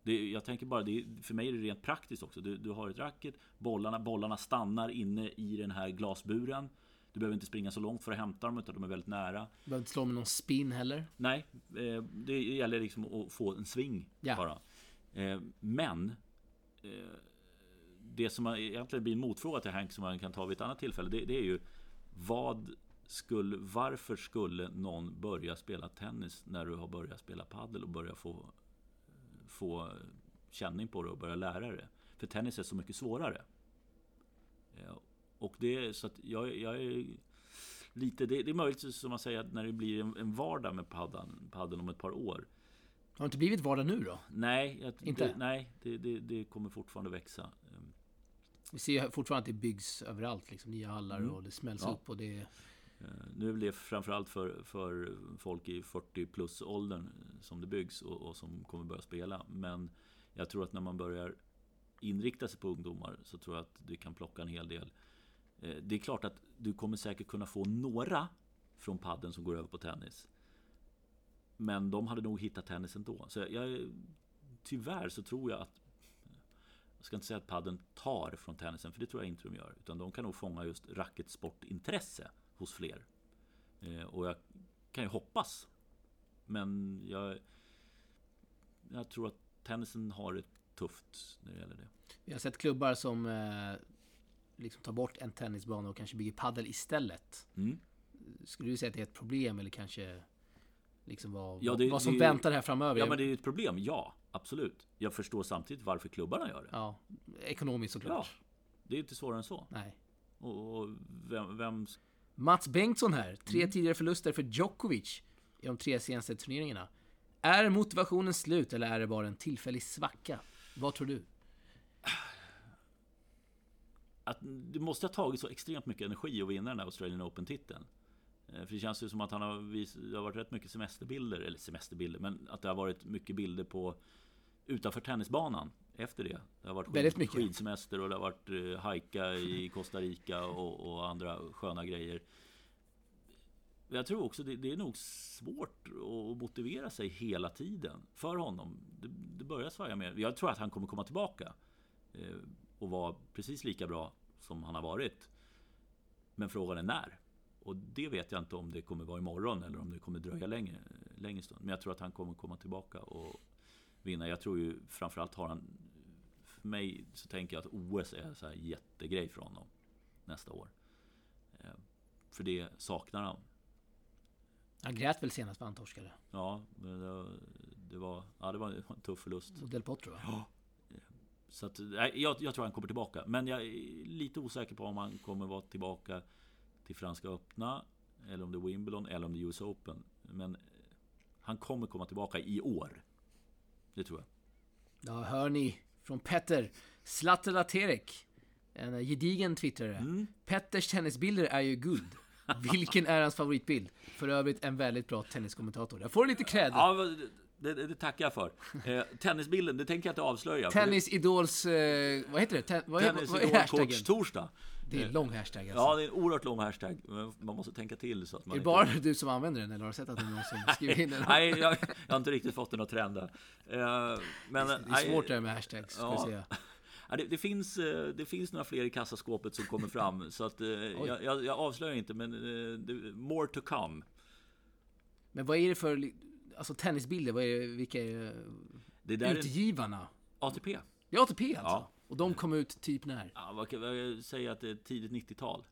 Det, jag tänker bara, det, för mig är det rent praktiskt också. Du, du har ett racket, bollarna, bollarna stannar inne i den här glasburen. Du behöver inte springa så långt för att hämta dem, utan de är väldigt nära. Du behöver inte slå med någon spin heller. Nej, eh, det gäller liksom att få en sving ja. bara. Eh, men eh, det som egentligen blir en motfråga till Hank som man kan ta vid ett annat tillfälle, det, det är ju vad skulle, varför skulle någon börja spela tennis när du har börjat spela padel och börja få få känning på det och börja lära det. För tennis är så mycket svårare. Och det är så att jag, jag är lite, det, det, är möjligt som man säger att när det blir en, en vardag med paddan, paddan om ett par år. Har det inte blivit vardag nu då? Nej, jag, inte? Det, nej det, det, det, kommer fortfarande växa. Vi ser fortfarande att det byggs överallt, liksom nya hallar mm. och det smälls ja. upp och det Eh, Eh, nu är det framförallt för, för folk i 40 plus åldern som det byggs och, och, som kommer börja spela. Men jag tror att när man börjar inrikta sig på ungdomar så tror jag att du kan plocka en hel del. Eh, det är klart att du kommer säkert kunna få några från padden som går över på tennis. Men de hade nog hittat tennis ändå. Så jag, tyvärr så tror jag att jag ska inte säga att padden tar från tennisen, för det tror jag inte de gör. Utan de kan nog fånga just racketsportintresse hos fler. Eh, och jag kan ju hoppas. Men jag, jag tror att tennisen har det tufft när det gäller det. Vi har sett klubbar som eh, liksom tar bort en tennisbana och kanske bygger paddel istället. Mm. Skulle du säga att det är ett problem eller kanske liksom vad, ja, det, vad som det, väntar här framöver? Ja, men det är ju ett problem. Ja, absolut. Jag förstår samtidigt varför klubbarna gör det. Ja, ekonomiskt såklart. Ja, det är inte svårare än så. Nej. Och, och vem, vem Mats Bengtsson här. Tre mm. tidigare förluster för Djokovic i de tre senaste turneringarna. Är motivationen slut eller är det bara en tillfällig svacka? Vad tror du? Att det måste ha tagit så extremt mycket energi att vinna den här Australian Open-titeln. Eh, för det känns ju som att han har visat, det har varit rätt mycket semesterbilder, eller semesterbilder, men att det har varit mycket bilder på utanför tennisbanan efter det. Det har varit skid, mycket. skidsemester och det har varit uh, hajka i Costa Rica och, och, andra sköna grejer. Jag tror också det, det är nog svårt att motivera sig hela tiden för honom. Det, det börjar svaja mer. Jag tror att han kommer komma tillbaka eh, och vara precis lika bra som han har varit. Men frågan är när. Och det vet jag inte om det kommer vara imorgon eller om det kommer dröja längre, längre stund. Men jag tror att han kommer komma tillbaka och vinna. Jag tror ju framförallt har han för mig så tänker jag att OS är en så här jättegrej för honom nästa år. Eh, för det saknar han. Han grät väl senast han torskade? Ja, det, var, ja, det var en tuff förlust. Och Del Potro va? Ja. Så att, jag, jag tror han kommer tillbaka. Men jag är lite osäker på om han kommer vara tillbaka till Franska öppna. eller om det är Wimbledon, eller om det är US Open. Men han kommer komma tillbaka i år. Det tror jag. Ja, hör ni från Petter Zlatan Terek. En gedigen twittrare. Mm. Petters tennisbilder är ju guld. Vilken är hans favoritbild? För övrigt en väldigt bra tenniskommentator. Jag får lite cred. Ja, det, det, tackar jag för. Eh, tennisbilden, det tänker jag inte avslöja. Tennisidols... Eh, vad heter det? Ten, vad, är- Tennis vad är Idol hashtaggen? Coach Torsdag. Det är en lång hashtag alltså. Ja, det är en oerhört lång hashtag. men Man måste tänka till så att man är det inte- bara du som använder den eller har du sett att det är någon som skriver in den? Nej, jag, jag har inte riktigt fått den att trenda. Eh, Men, Det är svårt det här med hashtags, ska Ja. säga. Det, det, finns, eh, det finns några fler i kassaskåpet som kommer fram. Så att, eh, jag, jag, jag avslöjar inte, men eh, det, more to come. Men vad är det för alltså, tennisbilder? Vad är det, vilka är Det där är utgivarna? ATP. Det är ATP alltså? Ja. Och de kom ut typ när? Ja, vad kan jag säga att det är tidigt 90-tal.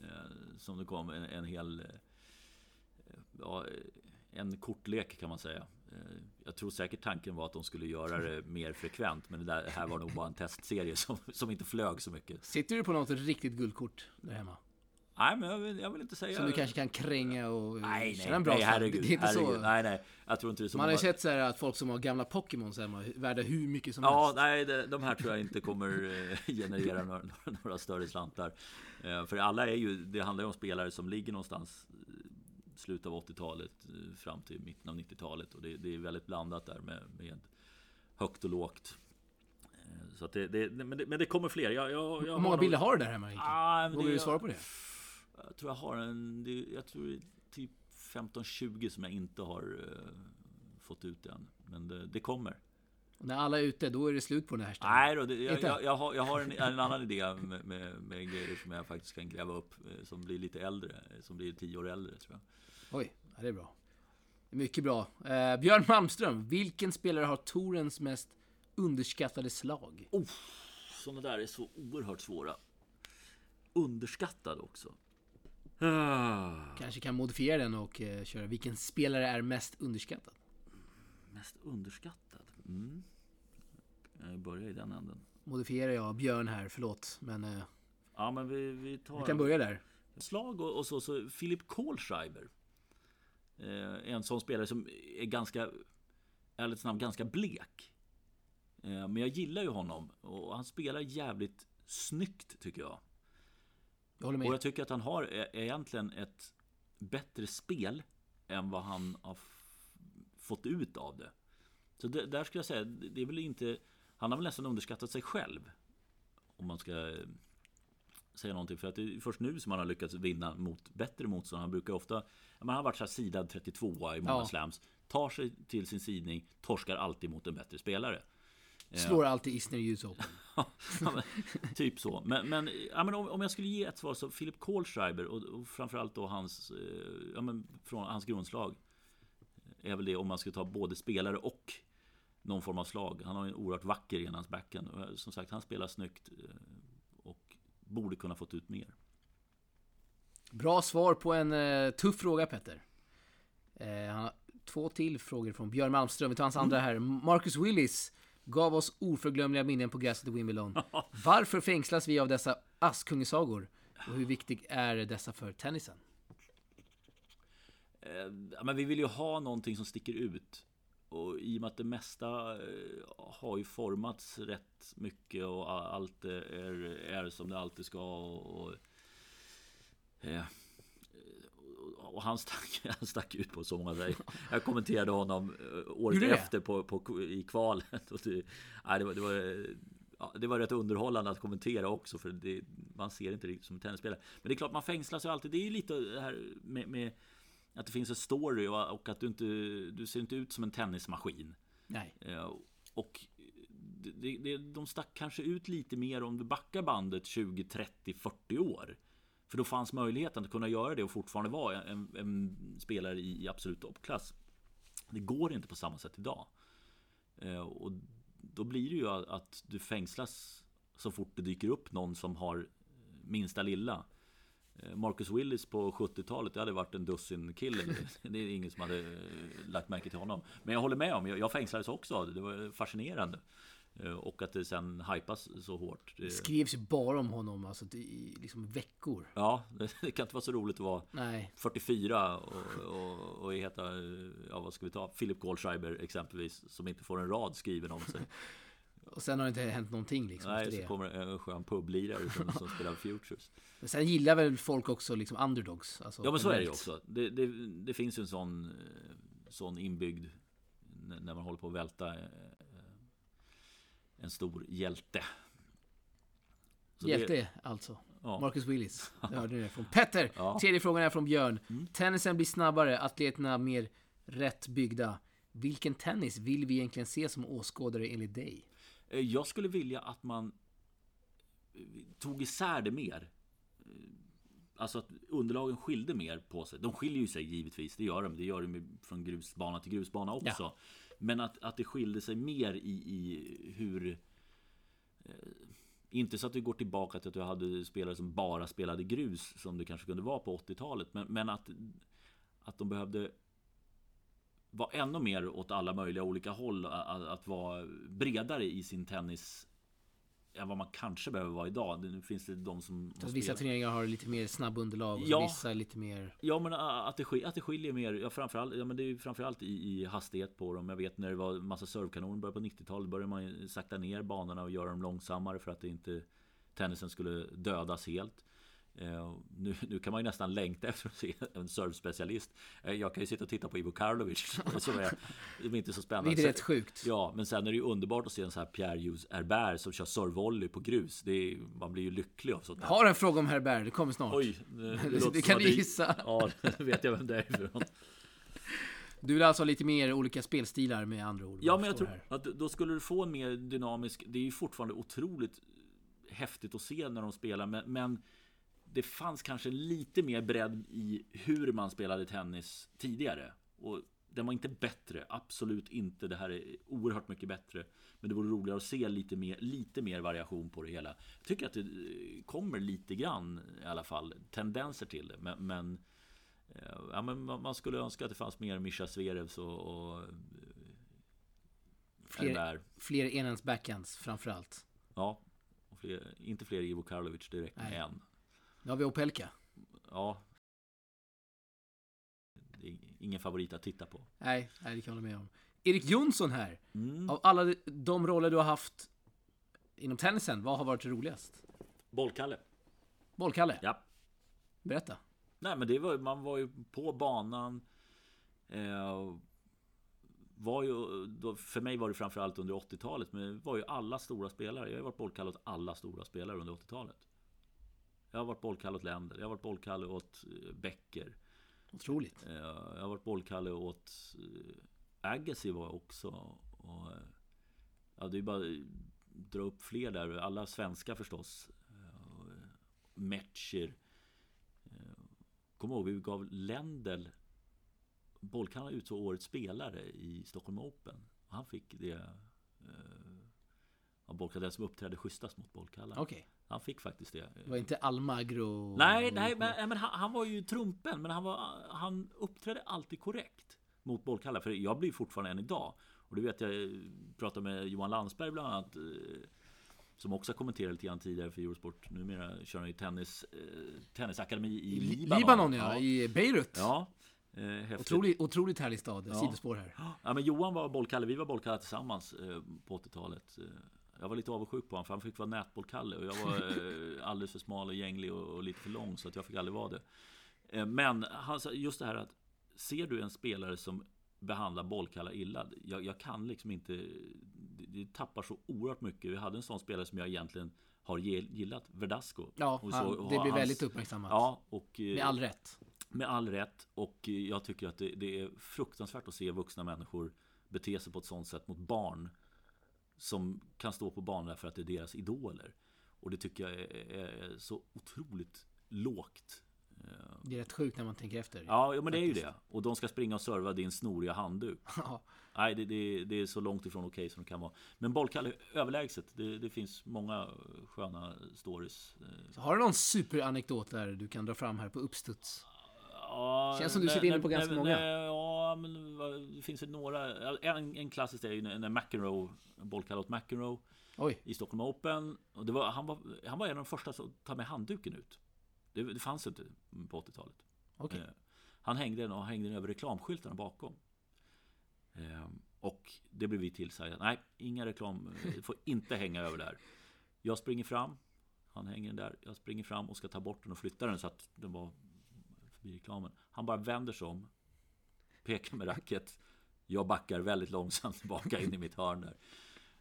Eh, som det kom en, en hel... Eh, ja, en kortlek kan man säga. Eh, jag tror säkert tanken var att de skulle göra det mer frekvent. Men det där, här var nog bara en testserie som, som inte flög så mycket. Sitter du på något riktigt guldkort där hemma? Nej, men jag vill, jag vill inte säga... Som du kanske kan kränga och eh, Nej, nej, en bra nej, herregud. Det är inte herregud. så. Nej, nej. Jag tror inte det är så Man har ju sett så här att folk som har gamla Pokémons hemma, värda hur mycket som Ja, helst. nej, det, de här tror jag inte kommer eh, generera några, några, större slantar. Eh, För alla är ju, det handlar ju om spelare som ligger någonstans slutet av 80-talet eh, fram till mitten av 90-talet. Och det, det är väldigt blandat där med, med högt och lågt. Så det, det, men, det, men det kommer fler. Jag, jag, jag Hur många bilder har du där hemma? Ah, Vågar det- du svara på det? Jag tror jag har en, jag tror det är typ 15-20 som jag inte har eh, fått ut än. Men det, det kommer. Och när alla är ute, då är det slut på den här hashtaggen. Nej då, det, jag, jag, jag, har, jag har en, en annan idé med, med, med grejer som jag faktiskt kan gräva upp. eh, Som blir lite äldre, eh, som blir 10 år äldre tror jag. Oj, ja, det är bra. Mycket bra. Eh, Björn Malmström, vilken spelare har Torens mest underskattade slag? Sådana där är så oerhört svåra. Underskattad också. Ah, Kanske kan modifiera den och eh, köra vilken spelare är mest underskattad? mest underskattad? Mm. Jag börjar i den änden. Modifierar jag Björn här, förlåt. Men eh, Ja, men vi, vi tar... vi kan börja där. slag och, och så, så Philip Kohlschreiber. Eh, en sån spelare som är ganska, ärligt namn, ganska blek. Eh, men jag gillar ju honom och han spelar jävligt snyggt tycker jag. Jag håller Och med. jag tycker att han har e- egentligen ett bättre spel än vad han har fått ut av det. Så det, där skulle jag säga, det är väl inte... Han har väl nästan underskattat sig själv. Om man ska eh, säga någonting. För att det är först nu som han har lyckats vinna mot bättre motstånd. Han brukar ofta... Man har varit så här sidad 32 i många Ja. slams. Tar sig till sin sidning, torskar alltid mot en bättre spelare. Slår alltid Isner i US Open. Ja, men, typ så. Men, men, ja, men om, om jag skulle ge ett svar så Philip Kohlschreiber och, och framförallt då hans, eh, ja, men från hans grundslag. Är väl det om man ska ta både spelare och någon form av slag. Han har en oerhört vacker enhandsbackhand. Och, eh, Som sagt, han spelar snyggt eh, och borde kunna fått ut mer. Bra svar på en eh, tuff fråga Petter. Eh, han har två till frågor från Björn Malmström. Vi tar hans andra här. Marcus Willis gav oss oförglömliga minnen på gräset i Wimbledon. Varför fängslas vi av dessa Askungesagor? Och hur viktig är dessa för tennisen? Eh, men vi vill ju ha någonting som sticker ut. Och i och med att det mesta eh, har ju formats rätt mycket och allt är, är som det alltid ska. Och, och, eh, och han stack, han stack ut på så många sätt. Jag kommenterade honom eh, året efter på, på, i kvalet. Och det, nej, det, var, det, var, ja, det var rätt underhållande att kommentera också. För det, man ser inte riktigt som en tennisspelare. Men det är klart, man fängslas ju alltid. Det är ju lite det här med, med att det finns en story och, och att du inte du ser inte ut som en tennismaskin. Nej. Eh, Och det, det, de stack kanske ut lite mer om du backar bandet 20, 30, 40 år. För då fanns möjligheten att kunna göra det och fortfarande vara en, en spelare i, i absolut toppklass. Det går inte på samma sätt idag. Eh, Och då blir det ju att du fängslas så fort det dyker upp någon som har minsta lilla. Eh, Marcus Willis på 70-talet, det hade varit en dussin kille. Det är ingen som hade eh, lagt märke till honom. Men jag håller med om, jag fängslades också. Det var fascinerande. Eh, Och att det sen hypas så hårt. Det Det, skrivs ju bara om honom alltså, i liksom veckor. ja, det, kan inte vara så roligt att vara Nej, 44 och, och, och heta, ja vad ska vi ta, Philip Kohlschreiber exempelvis, som inte får en rad skriven om sig. och sen har det inte hänt någonting liksom Nej, efter så det. kommer en skön publirare som, som spelar Futures. Men sen gillar väl folk också liksom underdogs. Alltså, Ja men så är det ju också. Det, det, det finns ju en sån, eh, sån inbyggd när man håller på att välta eh, en stor hjälte. Så det- Hjälte alltså. Ja. Marcus Willis. Det hörde det från Petter. Ja. Mm. Tredje frågan är från Björn. Tennisen blir snabbare, atleterna mer rätt byggda. Vilken tennis vill vi egentligen se som åskådare enligt dig? Eh, Jag skulle vilja att man eh, tog isär det mer. Eh, Alltså att underlagen skilde mer på sig. De skiljer ju sig givetvis, det gör de. Det gör de från grusbana till grusbana också. Men att, att det skilde sig mer i, i hur... Eh, inte så att du går tillbaka till att du hade spelare som bara spelade grus som det kanske kunde vara på 80-talet. Men, men att, att de behövde vara ännu mer åt alla möjliga olika håll. Att, att vara bredare i sin tennis än vad man kanske behöver vara idag. Nu finns det de som... Så att vissa turneringar har lite mer snabbunderlag och Ja. vissa lite mer... Ja men att det, att det skiljer mer, ja, framförallt, ja, men det är ju framförallt i, i hastighet på dem. Jag vet när det var massa servkanoner började på 90-talet började man sakta ner banorna och göra dem långsammare för att det inte tennisen skulle dödas helt. Eh, nu, nu kan man ju nästan längta efter att se en servspecialist. Eh, jag kan ju sitta och titta på Ivo Karlovic som är, som är inte så spännande. Vilket är rätt sjukt. Ja, men sen är det ju underbart att se en sån här Pierre Hughes Herbert som kör servevolley på grus. Det är, man blir ju lycklig av sånt där. Har en fråga om Herbert, det kommer snart. Oj, det, Det låter kan du gissa. Ja, det vet jag vem det är ifrån. Du vill alltså ha lite mer olika spelstilar med andra ord? Ja, men jag tror här. att då skulle du få en mer dynamisk... Det är ju fortfarande otroligt häftigt att se när de spelar, men, men det fanns kanske lite mer bredd i hur man spelade tennis tidigare. Och den var inte bättre, absolut inte. Det här är oerhört mycket bättre. Men det vore roligare att se lite mer, lite mer variation på det hela. Jag tycker att det eh, kommer lite grann i alla fall tendenser till det. Men, men, eh, ja, men man skulle önska att det fanns mer Mischa Zverevs och, och Fler, Herbert. fler enhands backhands framförallt. Ja, fler, inte fler Ivo Karlovic direkt Nej. en. Nu har vi Opelka. Ja. Det är ingen favorit att titta på. Nej, nej, det kan jag hålla med om. Erik Jonsson här. Mm. Av alla de roller du har haft inom tennisen, vad har varit roligast? Bollkalle. Bollkalle? Ja. Berätta. Nej men det var, man var ju på banan. Eh, var ju, då, för mig var det framförallt under 80-talet. Men det var ju alla stora spelare. Jag har varit bollkalle åt alla stora spelare under 80-talet. Jag har varit bollkalle åt Länder. Jag har varit bollkalle åt eh, Becker. Otroligt. Eh, Jag har varit bollkalle åt eh, Agassi var jag också. Och, ja, det är bara att dra upp fler där. Alla svenska förstås. Metscher. Eh, Kommer ihåg, vi gav Lendl Bollkalle utsåg årets spelare i Stockholm Open. Och han fick det eh, av Bollkalle, den som uppträdde schysstast mot Bollkallar. Okej. Han fick faktiskt det. Det var inte Almagro? Nej, nej, men, men han, han var ju trumpen, men han, var, han uppträdde alltid korrekt mot bollkallar. För jag blir fortfarande än idag. Och det vet jag, pratade med Johan Landsberg bland annat. eh, Som också har kommenterat lite grann tidigare för Eurosport. Numera kör han ju tennis, eh, tennisakademi i Libanon. Libanon, ja. I Beirut. Ja, eh, häftigt. Otroligt, otroligt härlig stad. Ja. Sidospår här. Ja, men Johan var bollkalle, vi var bollkalle tillsammans på 80-talet. Jag var lite avundsjuk på honom för han fick vara nätbollkalle och jag var eh, alldeles för smal och gänglig och, och lite för lång så att jag fick aldrig vara det. Eh, Men han just det här att ser du en spelare som behandlar bollkallar illa, jag, jag kan liksom inte, det, det tappar så oerhört mycket. Vi hade en sån spelare som jag egentligen har gillat, Verdasco. Ja, Och han, så- det blir hans- väldigt uppmärksammat. Ja, och eh, Med all rätt. med all rätt och jag tycker att det, det är fruktansvärt att se vuxna människor bete sig på ett sånt sätt mot barn som kan stå på banan för att det är deras idoler. Och det tycker jag är, är så otroligt lågt. Eh, Det är rätt sjukt när man tänker efter. Ja, ja men det är ju det. Och de ska springa och serva din snoriga handduk. Ja. Nej, det, det, det är så långt ifrån okej som det kan vara. Men bollkalle överlägset. Det, det finns många sköna stories. Eh, Så har du någon superanekdot där du kan dra fram här på uppstuds? Ja, Känns som du sitter inne på ganska många. Ja, men det finns ju några. En, en klassisk är ju när McEnroe, bollkallot McEnroe Oj, i Stockholm Open. Och det var, han, var, han var en av de första som ta med handduken ut. Det, det fanns inte på 80-talet. okej. Eh, Han hängde den och hängde den över reklamskyltarna bakom. Eh, och det blev vi tillsagda. Nej, inga reklam. eh, får inte hänga över där. Jag springer fram. Han hänger den där. Jag springer fram och ska ta bort den och flytta den så att den var förbi reklamen. Han bara vänder sig om. Pekar med racket. Jag backar väldigt långsamt tillbaka in i mitt hörn där.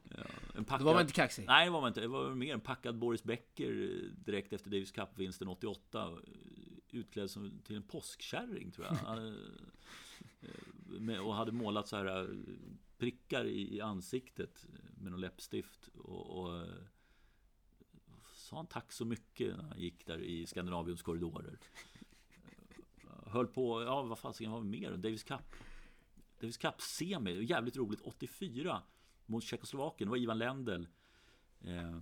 Ja, en Då var man inte kaxig. Nej, det var man inte. Det var mer en packad Boris Becker eh, direkt efter Davis Cup-vinsten 88. eh, Utklädd som till en påskkärring, tror jag. Han, eh, och hade målat så här eh, prickar i ansiktet med någon läppstift. Och, och eh, sa han tack så mycket när han gick där i Skandinaviens korridorer. Höll på, ja vad fasiken var vi mer? Davis Cup. Davis Cup semi, jävligt roligt. 84 mot Tjeckoslovakien. Det var Ivan Lendl eh,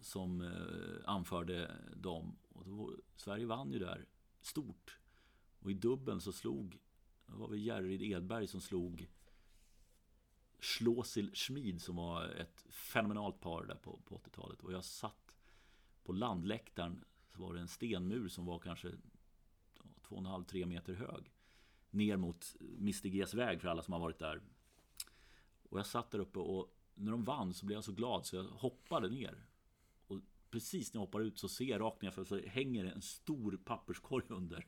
som eh, anförde dem. Och då, Sverige vann ju där stort. Och i dubbeln så slog, det var väl Järryd Edberg som slog Schlossil Schmid som var ett fenomenalt par där på, på 80-talet. Och jag satt på landläktaren så var det en stenmur som var kanske 2,5-3 meter hög. Ner mot Mr Gs väg för alla som har varit där. Och jag satt där uppe och när de vann så blev jag så glad så jag hoppade ner. Och precis när jag hoppar ut så ser jag rakt ner för så hänger det en stor papperskorg under.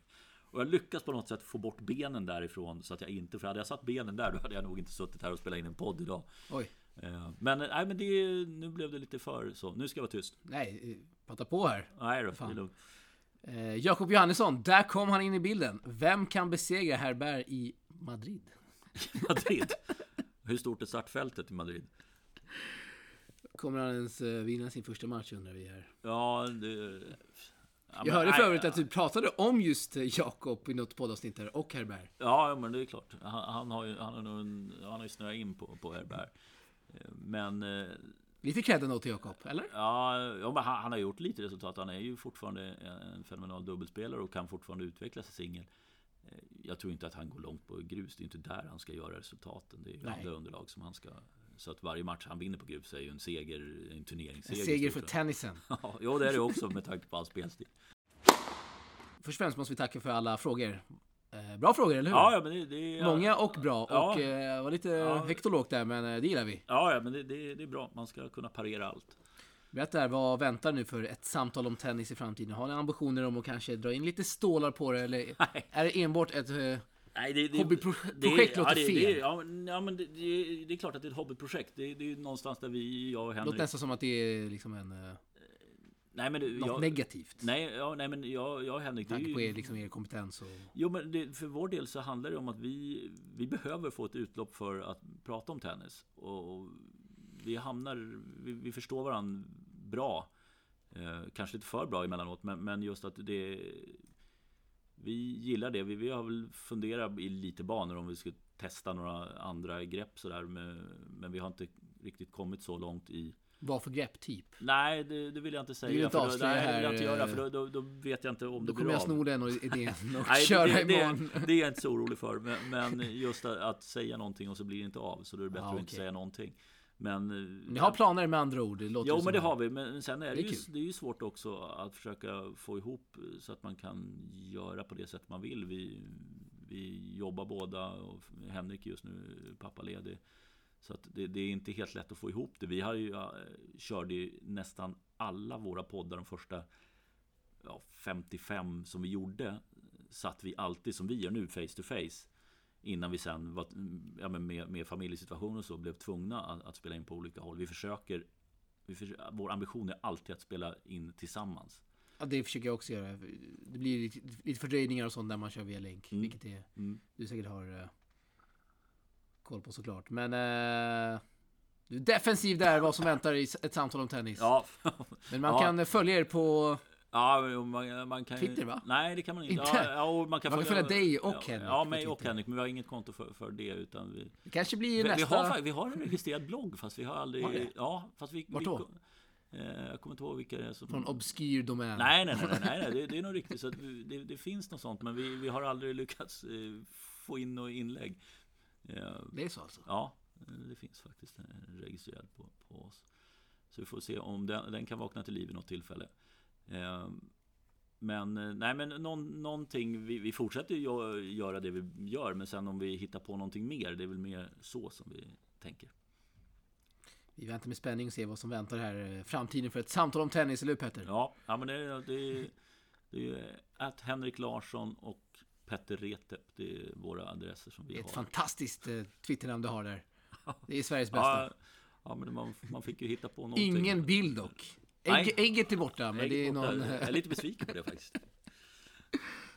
Och jag lyckas på något sätt få bort benen därifrån så att jag inte, för hade jag satt benen där då hade jag nog inte suttit här och spelat in en podd idag. Oj. Eh, Men, nej, men det, nu blev det lite för så. Nu ska jag vara tyst. Nej, eh, prata på här. Nej då, det är lugnt. Eh, Jakob Johannesson, där kom han in i bilden. Vem kan besegra Herbert i Madrid? Madrid. Hur stort är startfältet i Madrid? Kommer han ens eh, vinna sin första match undrar vi här. Ja, det... Ja, Jag hörde nej, för övrigt att du pratade om just eh, Jakob i något poddavsnitt där, och Herbert. Ja, men det är klart. Han, han har ju, han har nog en, han har snöat in på, på Herbert. Eh, Men, Lite cred ändå till Jakob, eller? ja, han, han har gjort lite resultat. Han är ju fortfarande en fenomenal dubbelspelare och kan fortfarande utvecklas i singel. Eh, Jag tror inte att han går långt på grus. Det är inte där han ska göra resultaten. Det är ju Nej. andra underlag som han ska... Så att varje match han vinner på grus är ju en seger, en turneringsseger. En seger för tennisen. Ja, jo, det är det också med tanke på all spelstil. Först och främst måste vi tacka för alla frågor. Eh, bra frågor, eller hur? Ja, ja, men det, det är... Många och bra. Ja. Och eh, var lite Ja. högt och lågt där, men eh, det gillar vi. Ja, ja men det, det, det är bra. Man ska kunna parera allt. Berätta här, vad väntar nu för ett samtal om tennis i framtiden? Har ni ambitioner om att kanske dra in lite stålar på det, eller Nej. är det enbart ett... eh, Nej, det, det, Hobbyprojekt det- låter ja, det, fel. Det, ja, men- ja, men det, det, är klart att det är ett hobbyprojekt. Det, det är någonstans där vi, jag och Det Henrik... låter nästan som att det är liksom en, nej, men det, något jag, negativt. nej, ja, nej, men jag, jag Henrik... Det är Med tanke på ju, er, liksom, er kompetens och... Jo, men det, för vår del så handlar det om att vi, vi behöver få ett utlopp för att prata om tennis. Och, och vi hamnar... Vi, vi förstår varandra bra. Eh, kanske lite för bra emellanåt, men, men just att det... Vi gillar det. Vi, vi har väl funderat i lite banor om vi skulle testa några andra grepp sådär. Men, men vi har inte riktigt kommit så långt i... Vad för grepp, typ? Nej, det, det vill jag inte säga. vill inte för då, avslöja nej, det vill jag här, inte göra. För eh, då, då, då vet jag inte om Då det kommer blir jag av. sno den och idén och Nej, köra det, det, imorgon. det, det är jag inte så orolig för. Men, men just att, att säga någonting och så blir det inte av. Så då är det bättre Ja, att inte säga någonting. Men... eh, Ni har planer med andra ord? Det låter Jo, men det har vi. Men sen är det, Det är ju, det är ju svårt också att försöka få ihop så att man kan göra på det sätt man vill. Vi, vi jobbar båda och Henrik är just nu pappaledig. Så att det, det är inte helt lätt att få ihop det. Vi har ju, ja, körde ju nästan alla våra poddar de första ja, 55 som vi gjorde. Satt vi alltid som vi gör nu face to face. Innan vi sen var, ja, med, med familjesituation och så blev tvungna att, att spela in på olika håll. Vi försöker, vi försöker Vår ambition är alltid att spela in tillsammans. Ja, det försöker jag också göra. Det blir lite, lite fördröjningar och sånt där man kör via länk. Mm. Vilket är, Mm. du säkert har eh, koll på såklart. Men eh, du är defensiv där vad som väntar i ett samtal om tennis. Ja, Men man Ja. kan eh, följa er på... ja man, man kan Twitter, va? Nej, det kan man inte. Inte? Ja, man kan, Man kan följa dig och ja, Henrik Ja, mig och. Henrik. Men vi har inget konto för, för det. Utan vi, Det kanske blir vi, vi, nästa... har, fa- vi har en registrerad blogg fast vi har aldrig... Har? Ja, fast vi... Vart vi, då? Eh, jag kommer inte ihåg vilka det är som... Från obskyr domän. Nej, nej, nej, nej, nej, nej. Det, det är nog riktigt. Så det, det finns något sånt, men vi, vi har aldrig lyckats eh, få in något inlägg. Det är så alltså? Ja, det finns faktiskt en registrerad på, på oss. Så vi får se om den, den kan vakna till liv vid något tillfälle. Eh, men nej, men någon, någonting. Vi, vi fortsätter ju gö- göra det vi gör, men sen om vi hittar på någonting mer, det är väl mer så som vi tänker. Vi väntar med spänning och ser vad som väntar här. eh, Framtiden för ett samtal om tennis, eller hur Petter? Ja, ja men det, det, är- det är att Henrik Larsson och Petter Retep. Det är våra adresser som vi Det är ett har. fantastiskt eh, Twitternamn du har där. Det är Sveriges bästa. Ja, ja, men man, man fick ju hitta på någonting. Ingen bild dock. Ägg, ägget är borta, men Ägg det är borta. någon... Jag är lite besviken på det faktiskt.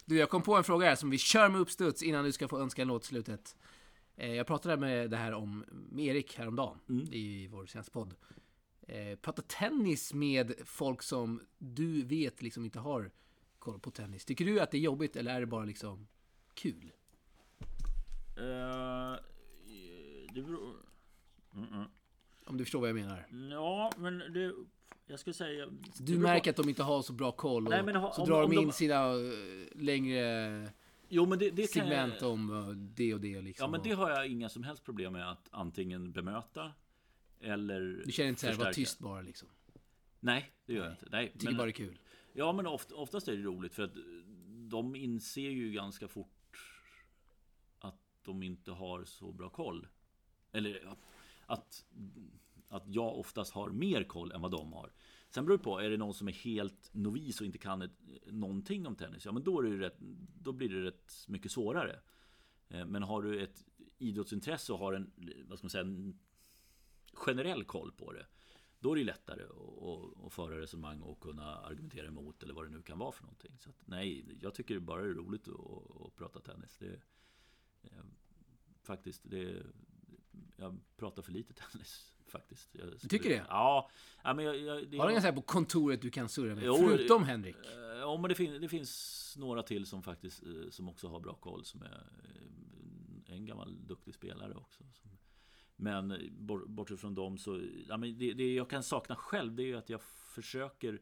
Du, jag kom på en fråga här som vi kör med uppstuds innan du ska få önska en låt slutet. Eh, Jag pratade med det här om med Erik häromdagen Mm. i vår senaste podd. Eh, Prata tennis med folk som du vet liksom inte har koll på tennis. Tycker du att det är jobbigt eller är det bara liksom kul? Eh, det beror... Mm, mm. Om du förstår vad jag menar. Ja, men det... Jag skulle säga... Du märker att de inte har så bra koll och Nej, men ha- så om- drar om de in de- sina eh, längre Jo, men det, det kan jag- segment om eh, det och det liksom. Ja, men det har jag inga som helst problem med att antingen bemöta eller Du känner inte såhär, var tyst bara liksom. Nej, det gör jag inte. Nej, Tycker men, bara det är kul. Ja, men oft, oftast är det roligt för att de inser ju ganska fort att de inte har så bra koll. Eller att, att jag oftast har mer koll än vad de har. Sen beror det på, är det någon som är helt novis och inte kan ett, någonting om tennis, ja men då, är det ju rätt, då blir det rätt mycket svårare. Eh, men har du ett idrottsintresse och har en, vad ska man säga, en generell koll på det, då är det lättare att, föra resonemang och kunna argumentera emot eller vad det nu kan vara för någonting. Så att, nej, jag tycker bara det är roligt att, att prata tennis. Det, eh, faktiskt, det, jag pratar för lite tennis faktiskt. Skulle- tycker det? Ja, ja men jag, jag, det Har du ingen på kontoret du kan surra med? Jo, Förutom Henrik? Eh, Ja, men det, fin det finns några till som faktiskt eh, som också har bra koll. Som är eh, en gammal duktig spelare också. Som, men bortsett från dem så, ja, men det, det jag kan sakna själv det är ju att jag försöker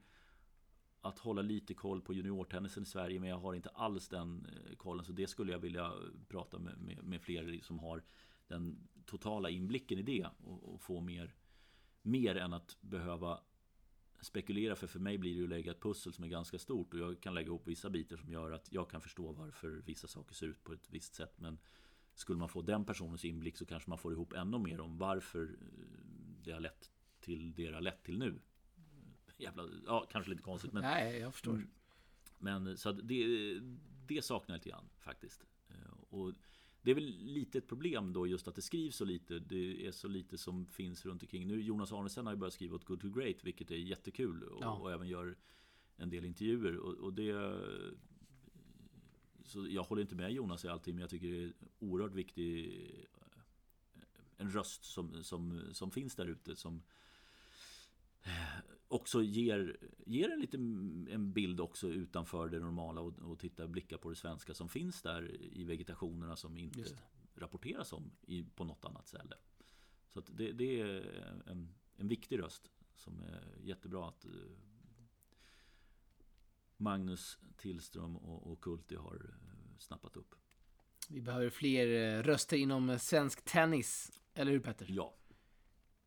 att hålla lite koll på juniortennisen i Sverige men jag har inte alls den eh, kollen. Så det skulle jag vilja prata med, med, med fler som har den totala inblicken i det och, och få mer, mer än att behöva spekulera för för mig blir det ju att lägga ett pussel som är ganska stort och jag kan lägga ihop vissa bitar som gör att jag kan förstå varför vissa saker ser ut på ett visst sätt men skulle man få den personens inblick så kanske man får ihop ännu mer om varför eh, det har lett till det det har lett till nu. Jävla, ja, kanske lite konstigt men Nej, jag förstår. Mm. men så att det, det saknar jag lite grann faktiskt. Eh, Och det är väl lite ett problem då just att det skrivs så lite. Det är så lite som finns runt omkring. Nu Jonas Arnesen har ju börjat skriva åt Good to Great, vilket är jättekul. Och, Ja. och även gör en del intervjuer. Och, och det... Så jag håller inte med Jonas i allting, men jag tycker det är oerhört viktig en röst som, som, som finns där ute som också ger, ger en lite en bild också utanför det normala och, och titta blicka på det svenska som finns där i vegetationerna som inte rapporteras om i, på något annat ställe. Så det, det är en, en viktig röst som är jättebra att eh, Magnus Tillström och, och Kulti har eh, snappat upp. Vi behöver fler eh, röster inom eh, svensk tennis. Eller hur Petter? Ja,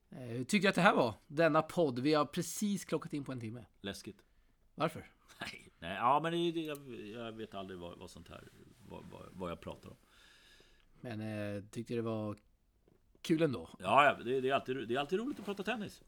Hur tycker du att det här var? Denna podd. Vi har precis klockat in på en timme. läskigt. Varför? Nej, nej ja, men det, jag, jag vet aldrig vad, vad sånt här vad, vad, vad jag pratar om. Men eh, tyckte det var kul ändå. Ja det, det, är alltid, det är alltid roligt att prata tennis.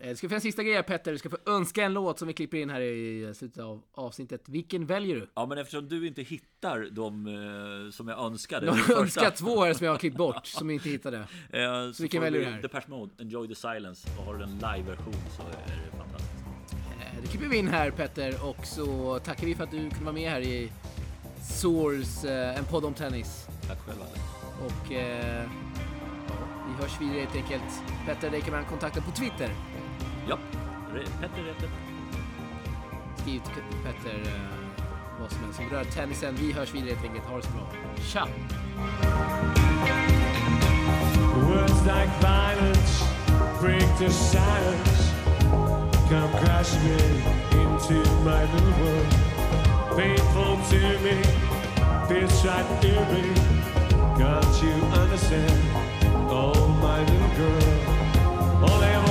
Eh, Det ska få en sista grej här, Petter. Du ska få önska en låt som vi klipper in här i slutet av avsnittet. Vilken väljer du? Ja, men eftersom du inte hittar de eh, som jag önskade. Jag har önskat två här som jag har klippt bort, som jag inte hittade. Eh, så vilken får väljer du här? Depeche Mode, Enjoy the Silence. Och har du en live-version så är det fantastiskt. Eh, Det klipper vi in här, Petter. Och så tackar vi för att du kunde vara med här i Source, eh, en podd om tennis. Tack själv Alex. Och eh, vi hörs vidare helt enkelt. Petter, dig kan man kontakta på Twitter. Ja, Petter Rete. Skriv till Petter eh, vad som helst som rör tennisen. Vi hörs vidare helt enkelt. Ha det så bra. Tja! Words like violence break the silence. come crashing in into my little world. Painful to me, feels right near me. Can't you understand? Oh, my little girl, all I